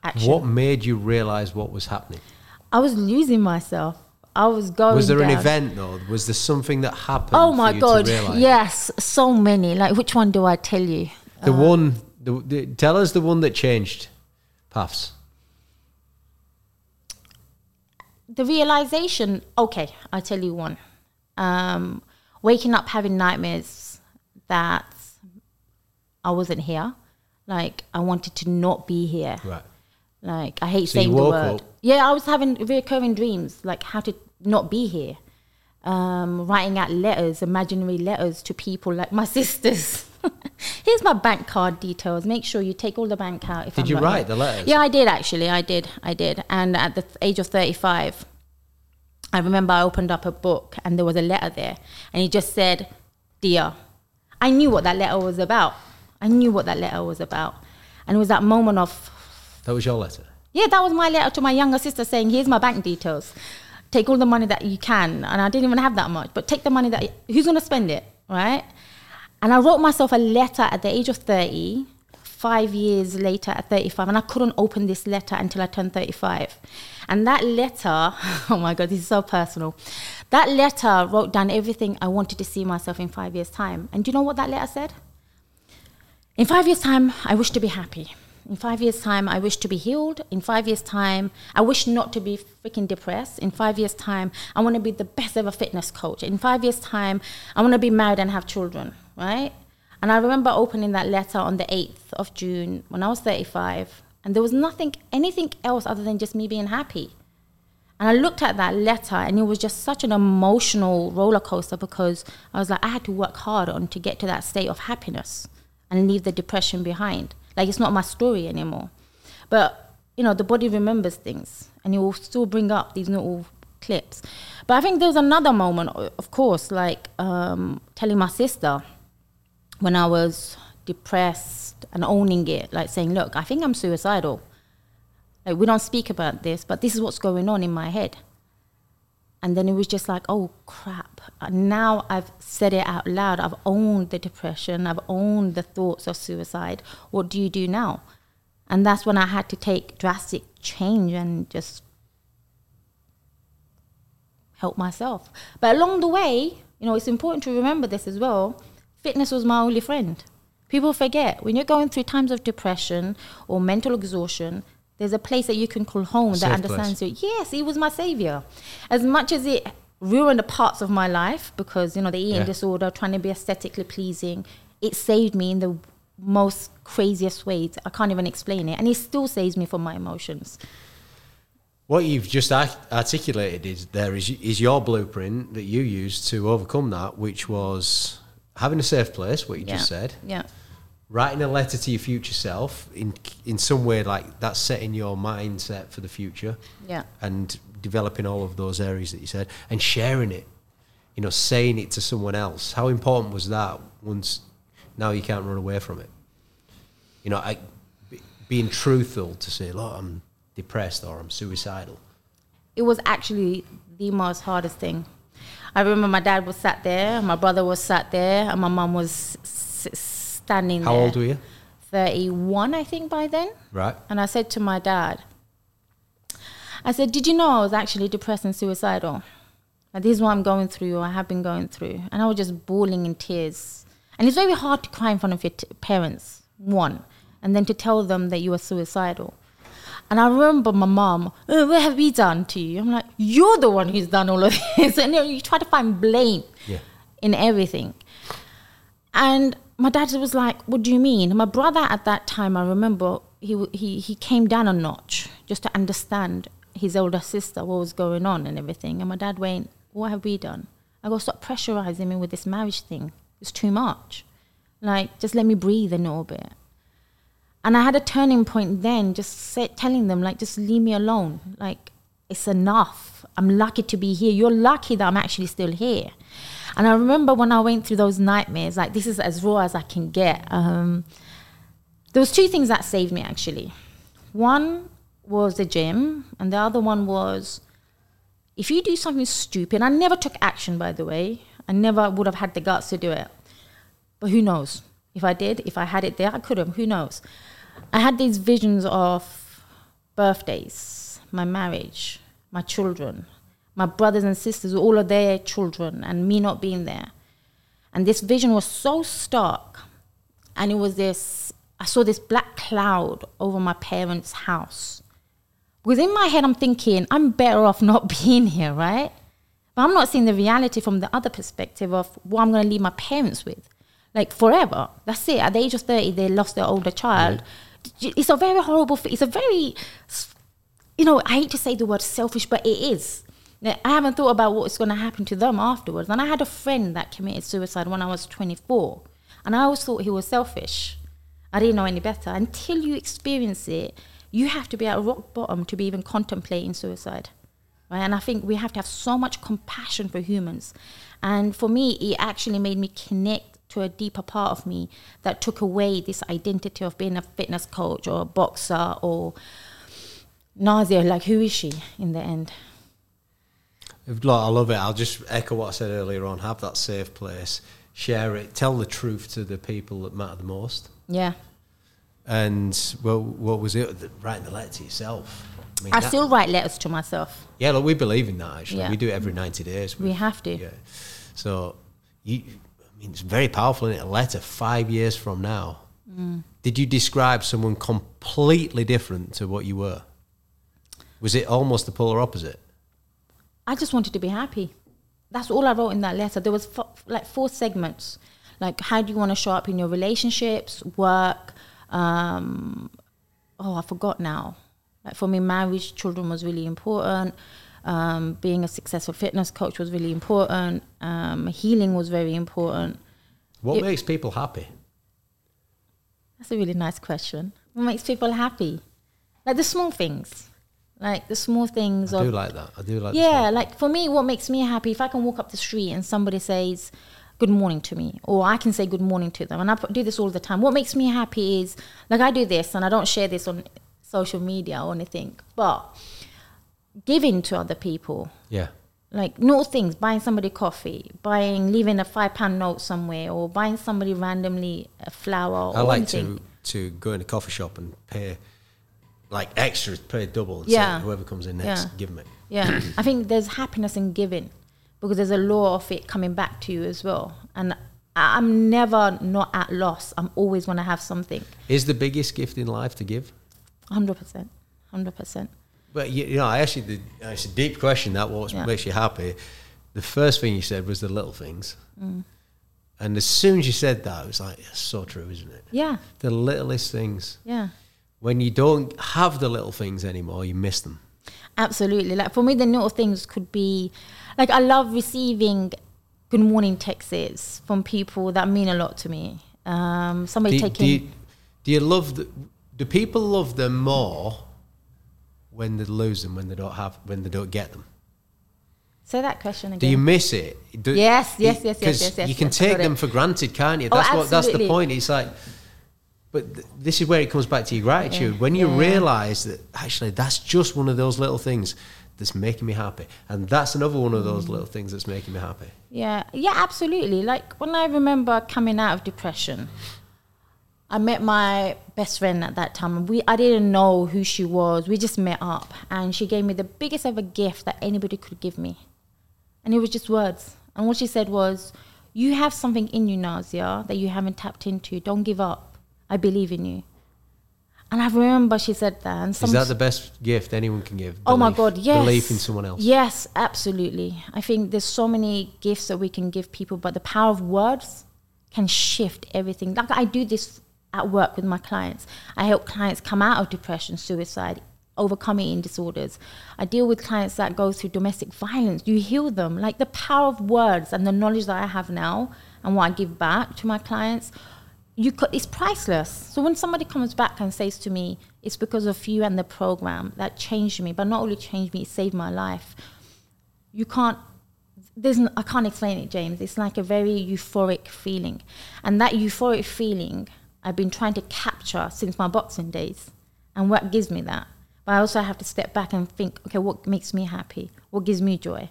action. What made you realize what was happening? I was losing myself. I was going. Was there an event though? Was there something that happened? Oh my god! Yes, so many. Like, which one do I tell you? The one, the, the, tell us the one that changed paths. The realization. Okay, I'll tell you one. Um, waking up having nightmares that I wasn't here. Like I wanted to not be here. Right. Like I hate So saying the word. up- Yeah, I was having recurring dreams, like how to not be here. Um, writing out letters, imaginary letters to people like my sisters. Here's my bank card details. Make sure you take all the bank out. If Did I'm you write here. the letters? Yeah, I did actually. I did. I did. And at the age of 35, I remember I opened up a book and there was a letter there, and he just said, "Dear." I knew what that letter was about. I knew what that letter was about, and it was that moment of That was your letter. yeah, that was my letter to my younger sister saying, "Here's my bank details. Take all the money that you can." And I didn't even have that much, but take the money that who's going to spend it, right? And I wrote myself a letter at the age of 30, five years later at 35, and I couldn't open this letter until I turned 35. And that letter, oh my God, this is so personal. That letter wrote down everything I wanted to see myself in five years' time. And do you know what that letter said? In five years' time, I wish to be happy. In five years' time, I wish to be healed. In five years' time, I wish not to be freaking depressed. In five years' time, I want to be the best ever fitness coach. In five years' time, I want to be married and have children, right? And I remember opening that letter on the 8th of June when I was 35, and there was nothing, anything else other than just me being happy. And I looked at that letter, and it was just such an emotional roller coaster because I was like, I had to work hard on to get to that state of happiness and leave the depression behind. Like it's not my story anymore. But you know, the body remembers things, and it will still bring up these little clips. But I think there's another moment, of course, like um, telling my sister when I was depressed and owning it, like saying, "Look, I think I'm suicidal." Like we don't speak about this, but this is what's going on in my head. And then it was just like, oh crap. Now I've said it out loud. I've owned the depression. I've owned the thoughts of suicide. What do you do now? And that's when I had to take drastic change and just help myself. But along the way, you know, it's important to remember this as well. Fitness was my only friend. People forget when you're going through times of depression or mental exhaustion, there's a place that you can call home that understands place. you. Yes, he was my savior. As much as it ruined the parts of my life because you know the eating yeah. disorder, trying to be aesthetically pleasing, it saved me in the most craziest ways. I can't even explain it, and it still saves me from my emotions. What you've just articulated is there is is your blueprint that you used to overcome that, which was having a safe place. What you yeah. just said, yeah writing a letter to your future self in in some way like that's setting your mindset for the future. Yeah. And developing all of those areas that you said and sharing it you know saying it to someone else. How important was that once now you can't run away from it? You know I, being truthful to say look i'm depressed or i'm suicidal. It was actually the most hardest thing. I remember my dad was sat there my brother was sat there and my mum was standing How there. old were you? 31, I think, by then. Right. And I said to my dad, I said, Did you know I was actually depressed and suicidal? And this is what I'm going through, or I have been going through. And I was just bawling in tears. And it's very hard to cry in front of your t- parents, one, and then to tell them that you are suicidal. And I remember my mom, oh, what have we done to you? I'm like, you're the one who's done all of this. and you, know, you try to find blame yeah. in everything. And my dad was like, "What do you mean?" My brother at that time, I remember, he he he came down a notch just to understand his older sister what was going on and everything. And my dad went, "What have we done?" I go, "Stop pressurizing me with this marriage thing. It's too much. Like, just let me breathe a little bit." And I had a turning point then, just say, telling them, like, just leave me alone. Like, it's enough. I'm lucky to be here. You're lucky that I'm actually still here. And I remember when I went through those nightmares, like this is as raw as I can get. Um, there was two things that saved me actually. One was the gym, and the other one was if you do something stupid. I never took action, by the way. I never would have had the guts to do it. But who knows? If I did, if I had it there, I could have. Who knows? I had these visions of birthdays, my marriage, my children, my brothers and sisters, all of their children, and me not being there. And this vision was so stark. And it was this I saw this black cloud over my parents' house. Because in my head, I'm thinking, I'm better off not being here, right? But I'm not seeing the reality from the other perspective of what I'm going to leave my parents with. Like forever. That's it. At the age of 30, they lost their older child. It's a very horrible, it's a very, you know, I hate to say the word selfish, but it is. I haven't thought about what's going to happen to them afterwards. And I had a friend that committed suicide when I was 24. And I always thought he was selfish. I didn't know any better. Until you experience it, you have to be at rock bottom to be even contemplating suicide. Right? And I think we have to have so much compassion for humans. And for me, it actually made me connect to a deeper part of me that took away this identity of being a fitness coach or a boxer or Nazia. Like, who is she in the end? I love it. I'll just echo what I said earlier on. Have that safe place. share it, tell the truth to the people that matter the most. Yeah. And well, what was it? Writing the letter to yourself. I mean, I that- still write letters to myself. yeah, look, we believe in that. Actually, Yeah. we do it every ninety days. We have to. Yeah. So, you, I mean, it's very powerful in it. A letter five years from now. Mm. Did you describe someone completely different to what you were? Was it almost the polar opposite? I just wanted to be happy. That's all I wrote in that letter. There was fo- like four segments, like how do you want to show up in your relationships, work. Um, oh, I forgot now. Like for me, marriage, children was really important. Um, being a successful fitness coach was really important. Um, healing was very important. What It- makes people happy? That's a really nice question. What makes people happy? Like the small things, like the small things I of do like that. I do like. yeah, like for me, what makes me happy if I can walk up the street and somebody says good morning to me, or I can say good morning to them, and I do this all the time. What makes me happy is like I do this, and I don't share this on social media or anything, but giving to other people, Yeah. like little things, buying somebody coffee, buying, leaving a five pound note somewhere, or buying somebody randomly a flower. I or like anything. to to go in a coffee shop and pay like extra, pay double. Yeah. say, whoever comes in next, Yeah. give them it. Yeah, I think there's happiness in giving because there's a law of it coming back to you as well. And I'm never not at loss. I'm always going to have something. Is the biggest gift in life to give? 100%. 100%. But you, you know, I actually did. It's a deep question. That what Yeah. makes you happy. The first thing you said was the little things, Mm. and as soon as you said that, it was like, it's so true, isn't it? Yeah, The littlest things. yeah. When you don't have the little things anymore, you miss them. Absolutely. Like for me, the little things could be like I love receiving good morning texts from people that mean a lot to me. Um, somebody Do, taking. do, you, do you love? The, do people love them more when they lose them, when they don't have, when they don't get them? say that question again. Do you miss it? Do, Yes, yes, yes, yes, yes, yes, You can yes, take them for granted, can't you? Oh, That's what. That's the point. It's like, but th- this is where it comes back to your gratitude. Yeah, When you yeah. realise that actually that's just one of those little things that's making me happy, and that's another one of Mm. those little things that's making me happy. Yeah, yeah, absolutely. Like when I remember coming out of depression, I met my best friend at that time. We I didn't know who she was. We just met up, and she gave me the biggest ever gift that anybody could give me, and it was just words. And what she said was, "You have something in you, Nazia, that you haven't tapped into. Don't give up. I believe in you." And I remember she said that. And some is that the best gift anyone can give? Oh my God, yes. Belief in someone else. Yes, absolutely. I think there's so many gifts that we can give people, but the power of words can shift everything. Like I do this at work with my clients. I help clients come out of depression, suicide, overcome eating disorders. I deal with clients that go through domestic violence. You heal them. Like the power of words and the knowledge that I have now and what I give back to my clients you could, it's priceless. So when somebody comes back and says to me, "It's because of you and the program that changed me," but not only changed me, it saved my life. You can't. There's. n- I can't explain it, James. It's like a very euphoric feeling, and that euphoric feeling I've been trying to capture since my boxing days, and what gives me that. But I also have to step back and think, okay, what makes me happy? What gives me joy?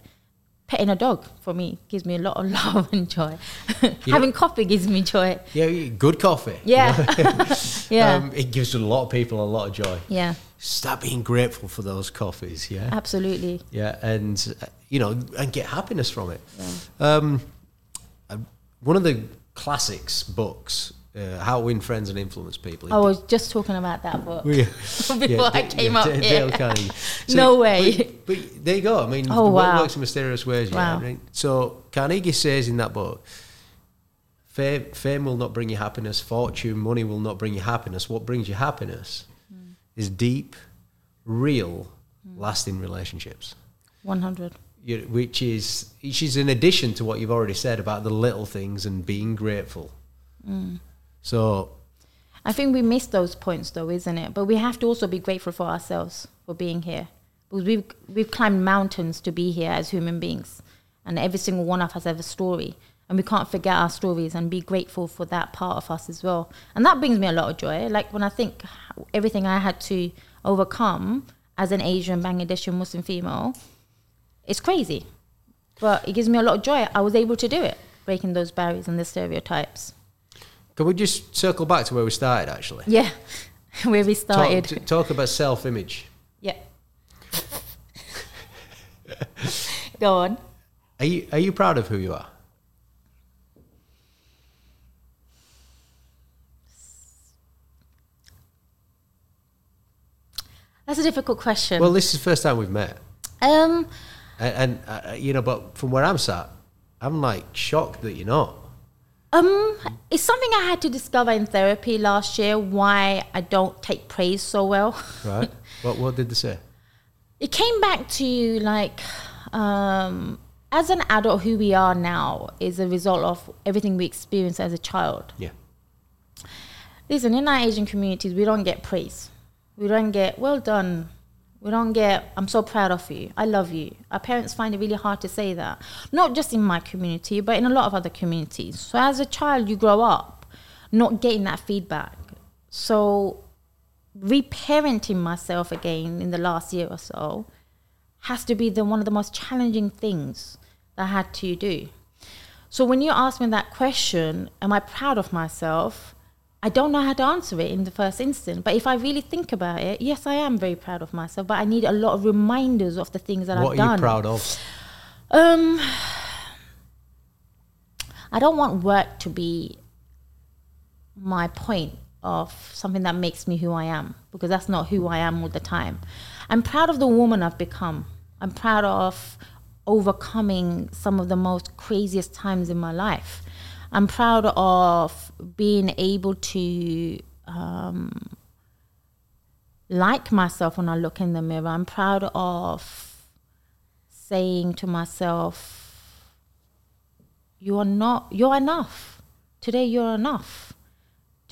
Petting a dog for me gives me a lot of love and joy. Having coffee gives me joy. Yeah, good coffee. Yeah. yeah. Um, it gives a lot of people a lot of joy. yeah. Start being grateful for those coffees. Yeah. Absolutely. Yeah, and uh, you know, and get happiness from it. Um, uh, one of the classics books, uh, How to Win Friends and Influence People. I was just talking about that book. Yeah. Before I D- came up D- here. Dale Carnegie. No way. But, but there you go. I mean, Oh, the world wow. works in mysterious ways. Yeah, Wow. right? So Carnegie says in that book, fame, fame will not bring you happiness. Fortune, money will not bring you happiness. What brings you happiness Hmm. is deep, real, lasting relationships. 100. You- Which is which is in addition to what you've already said about the little things and being grateful. Hmm. So I think we miss those points though, isn't it? But we have to also be grateful for ourselves for being here. Because we've we've climbed mountains to be here as human beings. And every single one of us have a story. And we can't forget our stories and be grateful for that part of us as well. And that brings me a lot of joy. Like when I think everything I had to overcome as an Asian Bangladeshi Muslim female, it's crazy. But it gives me a lot of joy. I was able to do it. breaking those barriers and the stereotypes. Can we just circle back to where we started, actually? Yeah, where we started. Talk, talk about self image. yeah. Go on. Are you, are you proud of who you are? That's a difficult question. Well, this is the first time we've met. um, And, and uh, you know, but from where I'm sat, I'm like shocked that you're not. Um, it's something I had to discover in therapy last year. Why I don't take praise so well. Right? what, what did they say? It came back to like, um, as an adult, who we are now is a result of everything we experienced as a child. Yeah. Listen, in our Asian communities, we don't get praise. We don't get well done. We don't get I'm so proud of you. I love you. Our parents find it really hard to say that. Not just in my community, but in a lot of other communities. So as a child, you grow up not getting that feedback. So reparenting myself again in the last year or so has to be the one of the most challenging things that I had to do. So when you ask me that question, am I proud of myself? I don't know how to answer it in the first instant. But if I really think about it, yes, I am very proud of myself. But I need a lot of reminders of the things that what I've done. What are you proud of? Um, I don't want work to be my point of something that makes me who I am because that's not who I am all the time. I'm proud of the woman I've become. I'm proud of overcoming some of the most craziest times in my life. I'm proud of being able to um, like myself when I look in the mirror. I'm proud of saying to myself, "You are not. You're enough. Today, you're enough.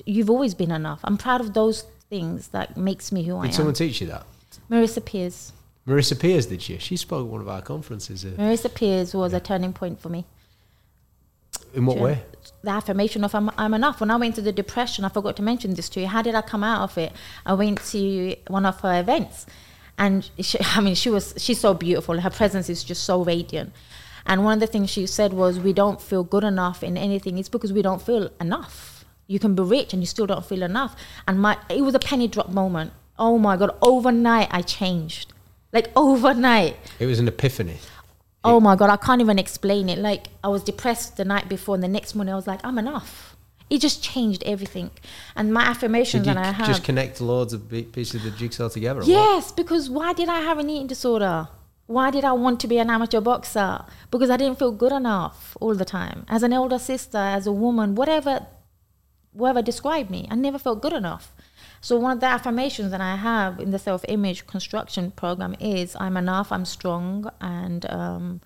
You've always been enough." I'm proud of those things that makes me who I am. Did someone teach you that? Marisa Peers. Marisa Peers, did she? She spoke at one of our conferences. Uh, Marisa Peers was a turning point for me. In what way? The affirmation of I'm, I'm enough. When I went to the depression, I forgot to mention this to you. How did I come out of it? I went to one of her events, and she, I mean, she was she's so beautiful. Her presence is just so radiant. And one of the things she said was, "We don't feel good enough in anything. It's because we don't feel enough. You can be rich and you still don't feel enough." And my it was a penny drop moment. Oh my god! Overnight, I changed. Like overnight. It was an epiphany. Oh my god, I can't even explain it. Like I was depressed the night before, and the next morning I was like, I'm enough. It just changed everything. And my affirmations Did you that I c- have. just connect loads of big pieces of the jigsaw together? or what? yes, because why did I have an eating disorder? Why did I want to be an amateur boxer? Because I didn't feel good enough all the time. As an elder sister, as a woman, whatever, whatever described me, I never felt good enough. So one of the affirmations that I have in the self-image construction program is I'm enough, I'm strong, and um,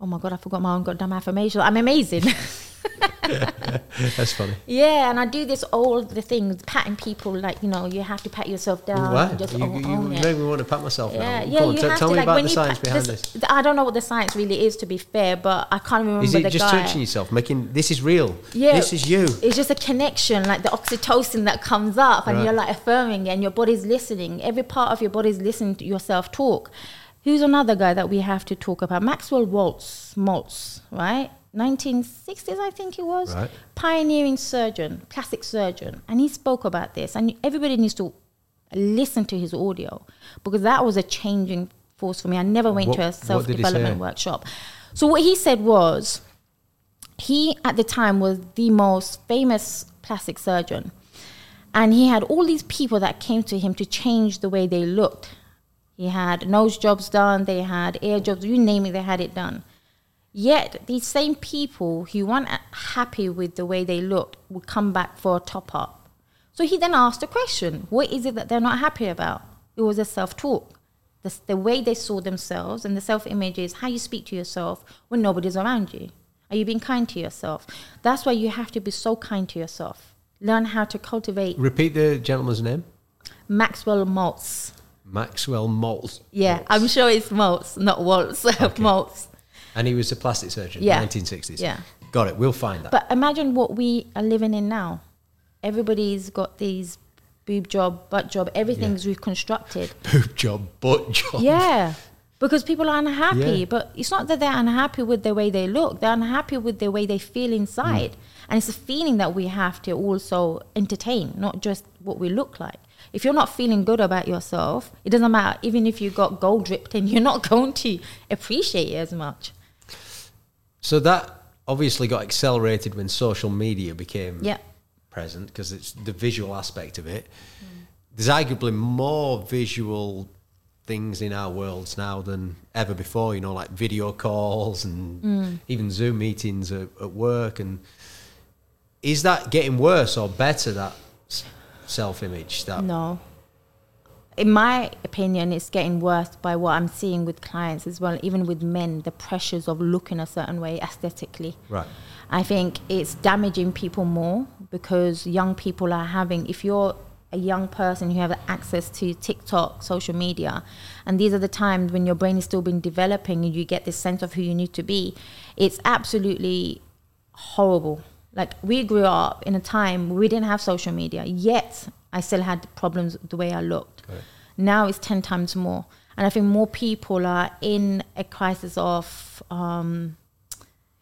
oh my god, I forgot my own goddamn affirmation. I'm amazing. That's funny. yeah, and I do this all the things, patting people like you know you have to pat yourself down. Why? and Just You, own- you own made me want to pat myself Yeah, now. yeah, on, you t- have tell to me like about the science behind this- this. I don't know what the science really is, to be fair, but I can't remember Is it just guy. touching yourself, making this is real? Yeah, This is you. It's just a connection, like the oxytocin that comes up, and Right. you're like affirming, and your body's listening. Every part of your body's listening to yourself talk. Who's another guy that we have to talk about? Maxwell Waltz, Maltz, right? 1960s, I think it was. Right. Pioneering surgeon, plastic surgeon, and he spoke about this. And everybody needs to listen to his audio because that was a changing force for me. I never went What- to a what did he self development workshop. So what he said was he at the time was the most famous plastic surgeon and he had all these people that came to him to change the way they looked he had nose jobs done they had ear jobs you name it they had it done yet these same people who weren't happy with the way they looked would come back for a top up so he then asked a question. What is it that they're not happy about? It was a self-talk. The, the way they saw themselves and the self-image is how you speak to yourself when nobody's around you. Are you being kind to yourself? That's why you have to be so kind to yourself. Learn how to cultivate Repeat the gentleman's name. maxwell maltz. Maxwell Maltz. yeah Maltz. i'm sure it's maltz not waltz. Maltz And he was a plastic surgeon. Yeah. 1960s. Yeah. Got it. We'll find that. But imagine what we are living in now. Everybody's got these boob job, butt job, everything's reconstructed. Boob job, butt job. Yeah. because people are unhappy. Yeah. But it's not that they're unhappy with the way they look; they're unhappy with the way they feel inside, mm. and it's a feeling that we have to also entertain, not just what we look like. If you're not feeling good about yourself, it doesn't matter. Even if you got gold dripped in, you're not going to appreciate it as much. So that obviously got accelerated when social media became Yeah. present because it's the visual aspect of it. There's arguably more visual things in our worlds now than ever before. You know, like video calls and mm. even Zoom meetings at, at work. And is that getting worse or better? That self image. That No. In my opinion, it's getting worse by what I'm seeing with clients as well, even with men, the pressures of looking a certain way aesthetically. right. I think it's damaging people more because young people are having, if you're a young person who have access to TikTok, social media, and these are the times when your brain is still been developing and you get this sense of who you need to be, it's absolutely horrible. Like we grew up in a time we didn't have social media, yet I still had problems with the way I looked. It. Now it's 10 times more. And I think more people are in a crisis of, um,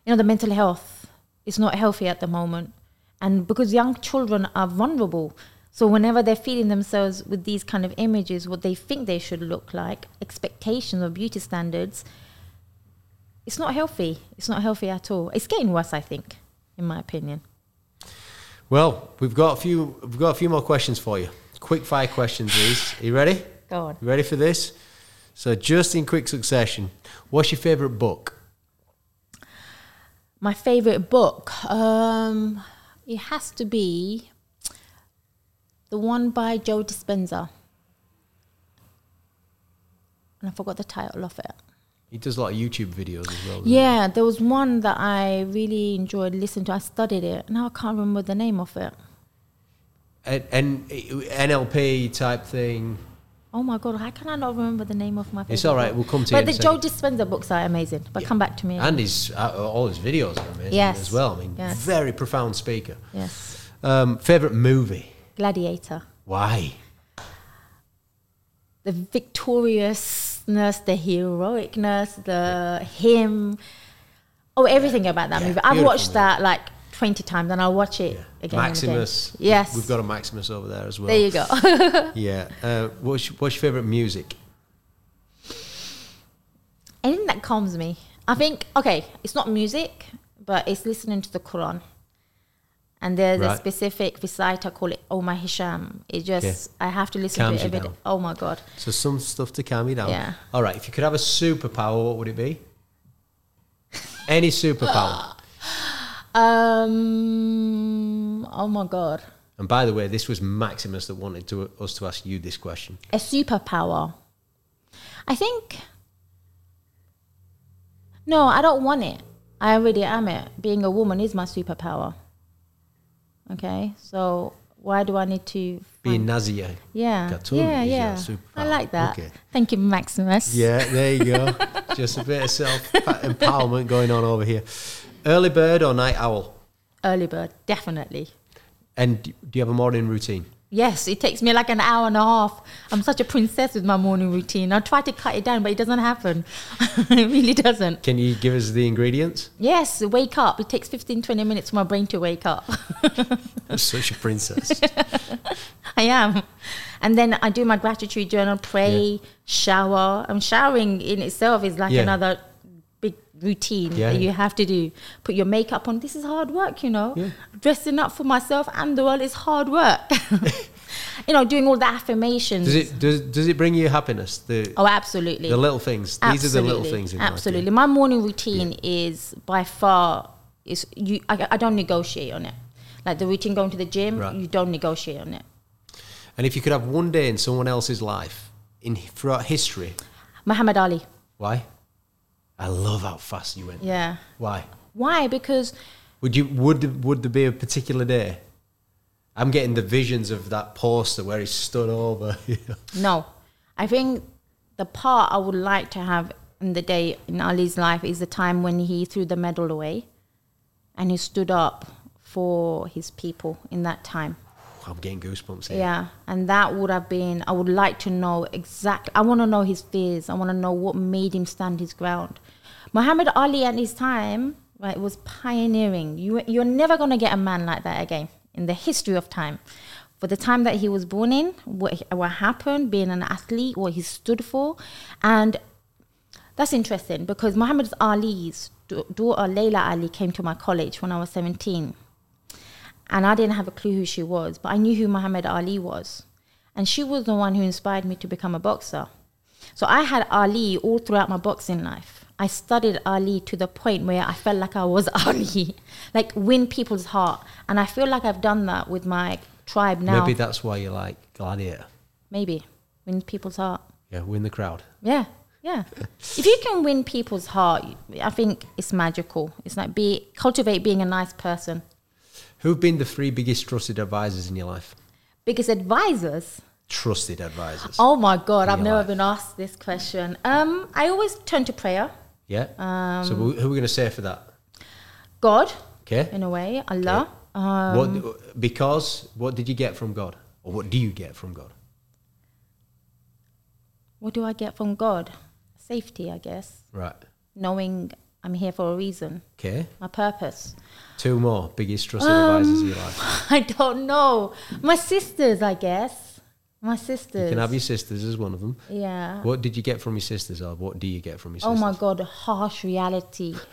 you know, the mental health is not healthy at the moment. And because young children are vulnerable, so whenever they're feeding themselves with these kind of images, what they think they should look like, expectations of beauty standards, it's not healthy. It's not healthy at all. It's getting worse, I think, in my opinion. Well, we've got a few. We've got a few more questions for you. Quick fire questions, these. Are you ready? Go on. You ready for this? So, just in quick succession, what's your favourite book? My favorite book, um, it has to be the one by Joe Dispenza. And I forgot the title of it. He does a lot of YouTube videos as well. Yeah, there was one that I really enjoyed listening to. I studied it. Now I can't remember the name of it. And NLP type thing. Oh my god, how can I not remember the name of my favorite It's all right, we'll come to But the Joe. Dispenza books are amazing. But Yeah. come back to me. And his uh, all his videos are amazing Yes. as well. I mean, Yes. very profound speaker. yes. Um, favorite movie? Gladiator. Why? the victoriousness, the heroicness, the him. Oh, everything about that Yeah, movie. I've beautiful watched movie. that like 20 times and I'll watch it yeah. again. Maximus. Again. Yes. We've got a Maximus over there as well. there you go. Yeah. Uh, what's, your- what's your favorite music? Anything that calms me. I think, okay, it's not music, but it's listening to the Quran. And there's a Right. specific reciter called it Omar Hisham. It just, I have to listen Calms to it you every day. down. Oh my God. So some stuff to calm you down. Yeah. All right. If you could have a superpower, what would it be? Any superpower. Um, oh my God. and by the way, this was Maximus that wanted to, us to ask you this question. a superpower. I think. No, I don't want it. I already am it. Being a woman is my superpower. Okay, so why do I need to? Being Nazia. Yeah, yeah, yeah. I like that. Okay. Thank you, Maximus. Yeah, there you go. Just a bit of self empowerment going on over here. Early bird or night owl? Early bird, definitely. And do you have a morning routine? Yes, it takes me like an hour and a half. I'm such a princess with my morning routine. I try to cut it down, but it doesn't happen. it really doesn't. Can you give us the ingredients? Yes, wake up. It takes 15, 20 minutes for my brain to wake up. You're such a princess. I am. And then I do my gratitude journal, pray, shower. I'm showering in itself is like Yeah. another routine Yeah, that you have to do. Put your makeup on. This is hard work, you know. Yeah. Dressing up for myself and the world is hard work. you know, doing all the affirmations. Does it does, does it bring you happiness? The oh, absolutely. the little things. These are the little things in life, yeah. Absolutely. My morning routine is by far is you. I, I don't negotiate on it. Like the routine going to the gym, Right. you don't negotiate on it. And if you could have one day in someone else's life in throughout history, Muhammad Ali. why? I love how fast you went. Yeah. Why? Why? Because Would you would would there be a particular day? I'm getting the visions of that poster where he stood over. no, I think the part I would like to have in the day in Ali's life is the time when he threw the medal away, and he stood up for his people in that time. I'm getting goosebumps here. Yeah, and that would have been. I would like to know exactly. I want to know his fears. I want to know what made him stand his ground. Muhammad Ali at his time, right, was pioneering. You you're never gonna get a man like that again in the history of time. For the time that he was born in, what what happened, being an athlete, what he stood for, and that's interesting because Muhammad Ali's da- daughter Laila Ali came to my college when I was 17 and I didn't have a clue who she was, but I knew who Muhammad Ali was. And she was the one who inspired me to become a boxer. So I had Ali all throughout my boxing life. I studied Ali to the point where I felt like I was Ali, like win people's heart. And I feel like I've done that with my tribe now. Maybe that's why you like Gladiator. Maybe win people's heart. Yeah, win the crowd. Yeah, yeah. if you can win people's heart, I think it's magical. It's like be cultivate being a nice person. Who've been the three biggest trusted advisors in your life? Biggest advisors. Trusted advisors. Oh my God, I've never life? been asked this question. Um, I always turn to prayer. Yeah. Um, so who are we going to say for that? God, Okay. in a way, Allah. Um, what because what did you get from God, or what do you get from God? what do I get from God? Safety, I guess. Right. Knowing I'm here for a reason, Okay. my purpose. Two more biggest trusted Um, advisors in your life. I don't know. My sisters, I guess. My sisters. You can have your sisters as one of them. yeah. What did you get from your sisters, or what do you get from your Oh my God, harsh reality.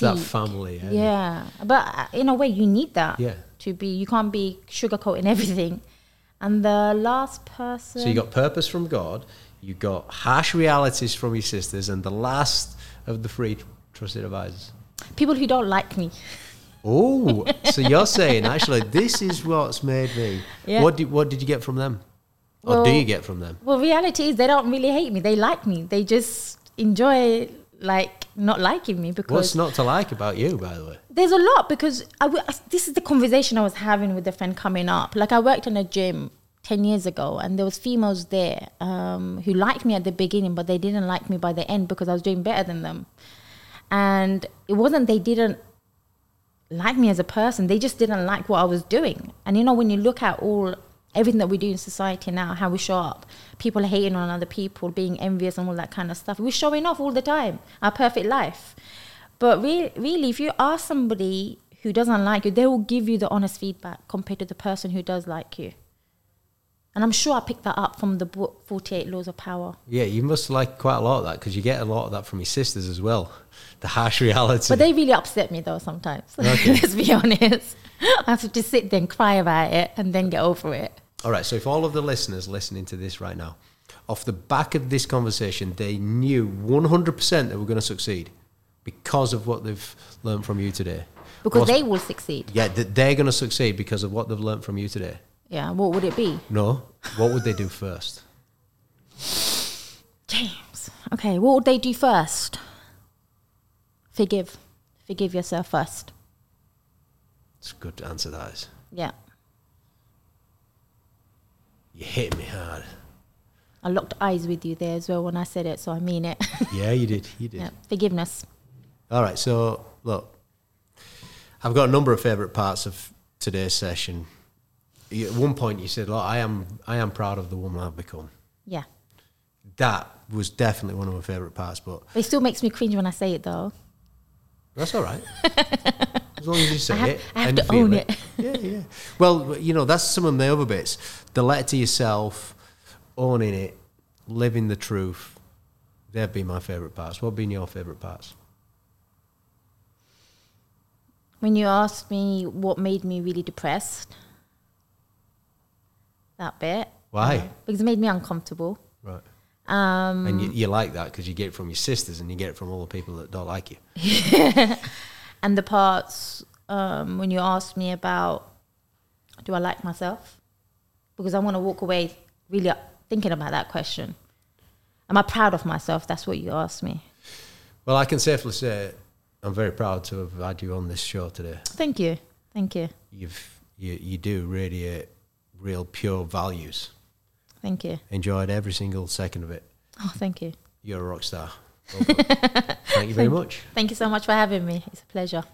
That family. Yeah. Yeah, but uh, in a way, you need that. Yeah. To be, you can't be sugarcoating everything. And the last person. So you got purpose from God, you got harsh realities from your sisters, and the last of the free trusted advisors. people who don't like me. Oh, so you're saying actually this is what's made me. Yeah. What did what did you get from them, or do you get from them? Well, reality is they don't really hate me. They like me. They just enjoy like not liking me because What's not to like about you, by the way? there's a lot because I w- this is the conversation I was having with a friend coming up. Like I worked in a gym 10 years ago and there was females there um, who liked me at the beginning but they didn't like me by the end because I was doing better than them. And it wasn't they didn't like me as a person, they just didn't like what I was doing. And you know when you look at all everything that we do in society now, how we show up, people hating on other people, being envious and all that kind of stuff. We're showing off all the time, our perfect life. But re- really, if you ask somebody who doesn't like you, they will give you the honest feedback compared to the person who does like you. And I'm sure I picked that up from the book 48 Laws of Power. Yeah, you must like quite a lot of that because you get a lot of that from your sisters as well. The harsh reality. But they really upset me though sometimes. Okay. Let's be honest. I have to just sit there and cry about it and then get over it. All right, so if all of the listeners listening to this right now, off the back of this conversation, they knew 100% that we're going to succeed because of what they've learned from you today. Because they will succeed. Yeah, that they're going to succeed because of what they've learned from you today. Yeah, what would it be? No, what would they do first? James. Okay, what would they do first? Forgive. Forgive yourself first. It's a good answer, that is. Yeah. You hit me hard. I locked eyes with you there as well when I said it, so I mean it. Yeah, you did. You did. yeah. Forgiveness. All right, so look, I've got a number of favourite parts of today's session. You- At one point, you said, "Look, I am, I am proud of the woman I've become." Yeah. That was definitely one of my favourite parts, but it still makes me cringe when I say it though. that's all right. as long as you say I have- it, I have and to feel own it. it. yeah, yeah. Well, you know, that's some of the other bits. The letter to yourself, owning it, living the truth. They've been my favourite parts. What have been your favourite parts? When you asked me what made me really depressed, that bit. Why? uh, because it made me uncomfortable. Right. Um, And you, you like that because you get it from your sisters and you get it from all the people that don't like you. and the parts um, when you asked me about do I like myself? Because I want to walk away really thinking about that question. Am I proud of myself? That's what you asked me. Well, I can safely say I'm very proud to have had you on this show today. Thank you. Thank you. You've you, you do radiate real pure values. Thank you. Enjoyed every single second of it. Oh, thank you. You're a rock star. Well. Thank you very much. Thank you so much for having me. It's a pleasure.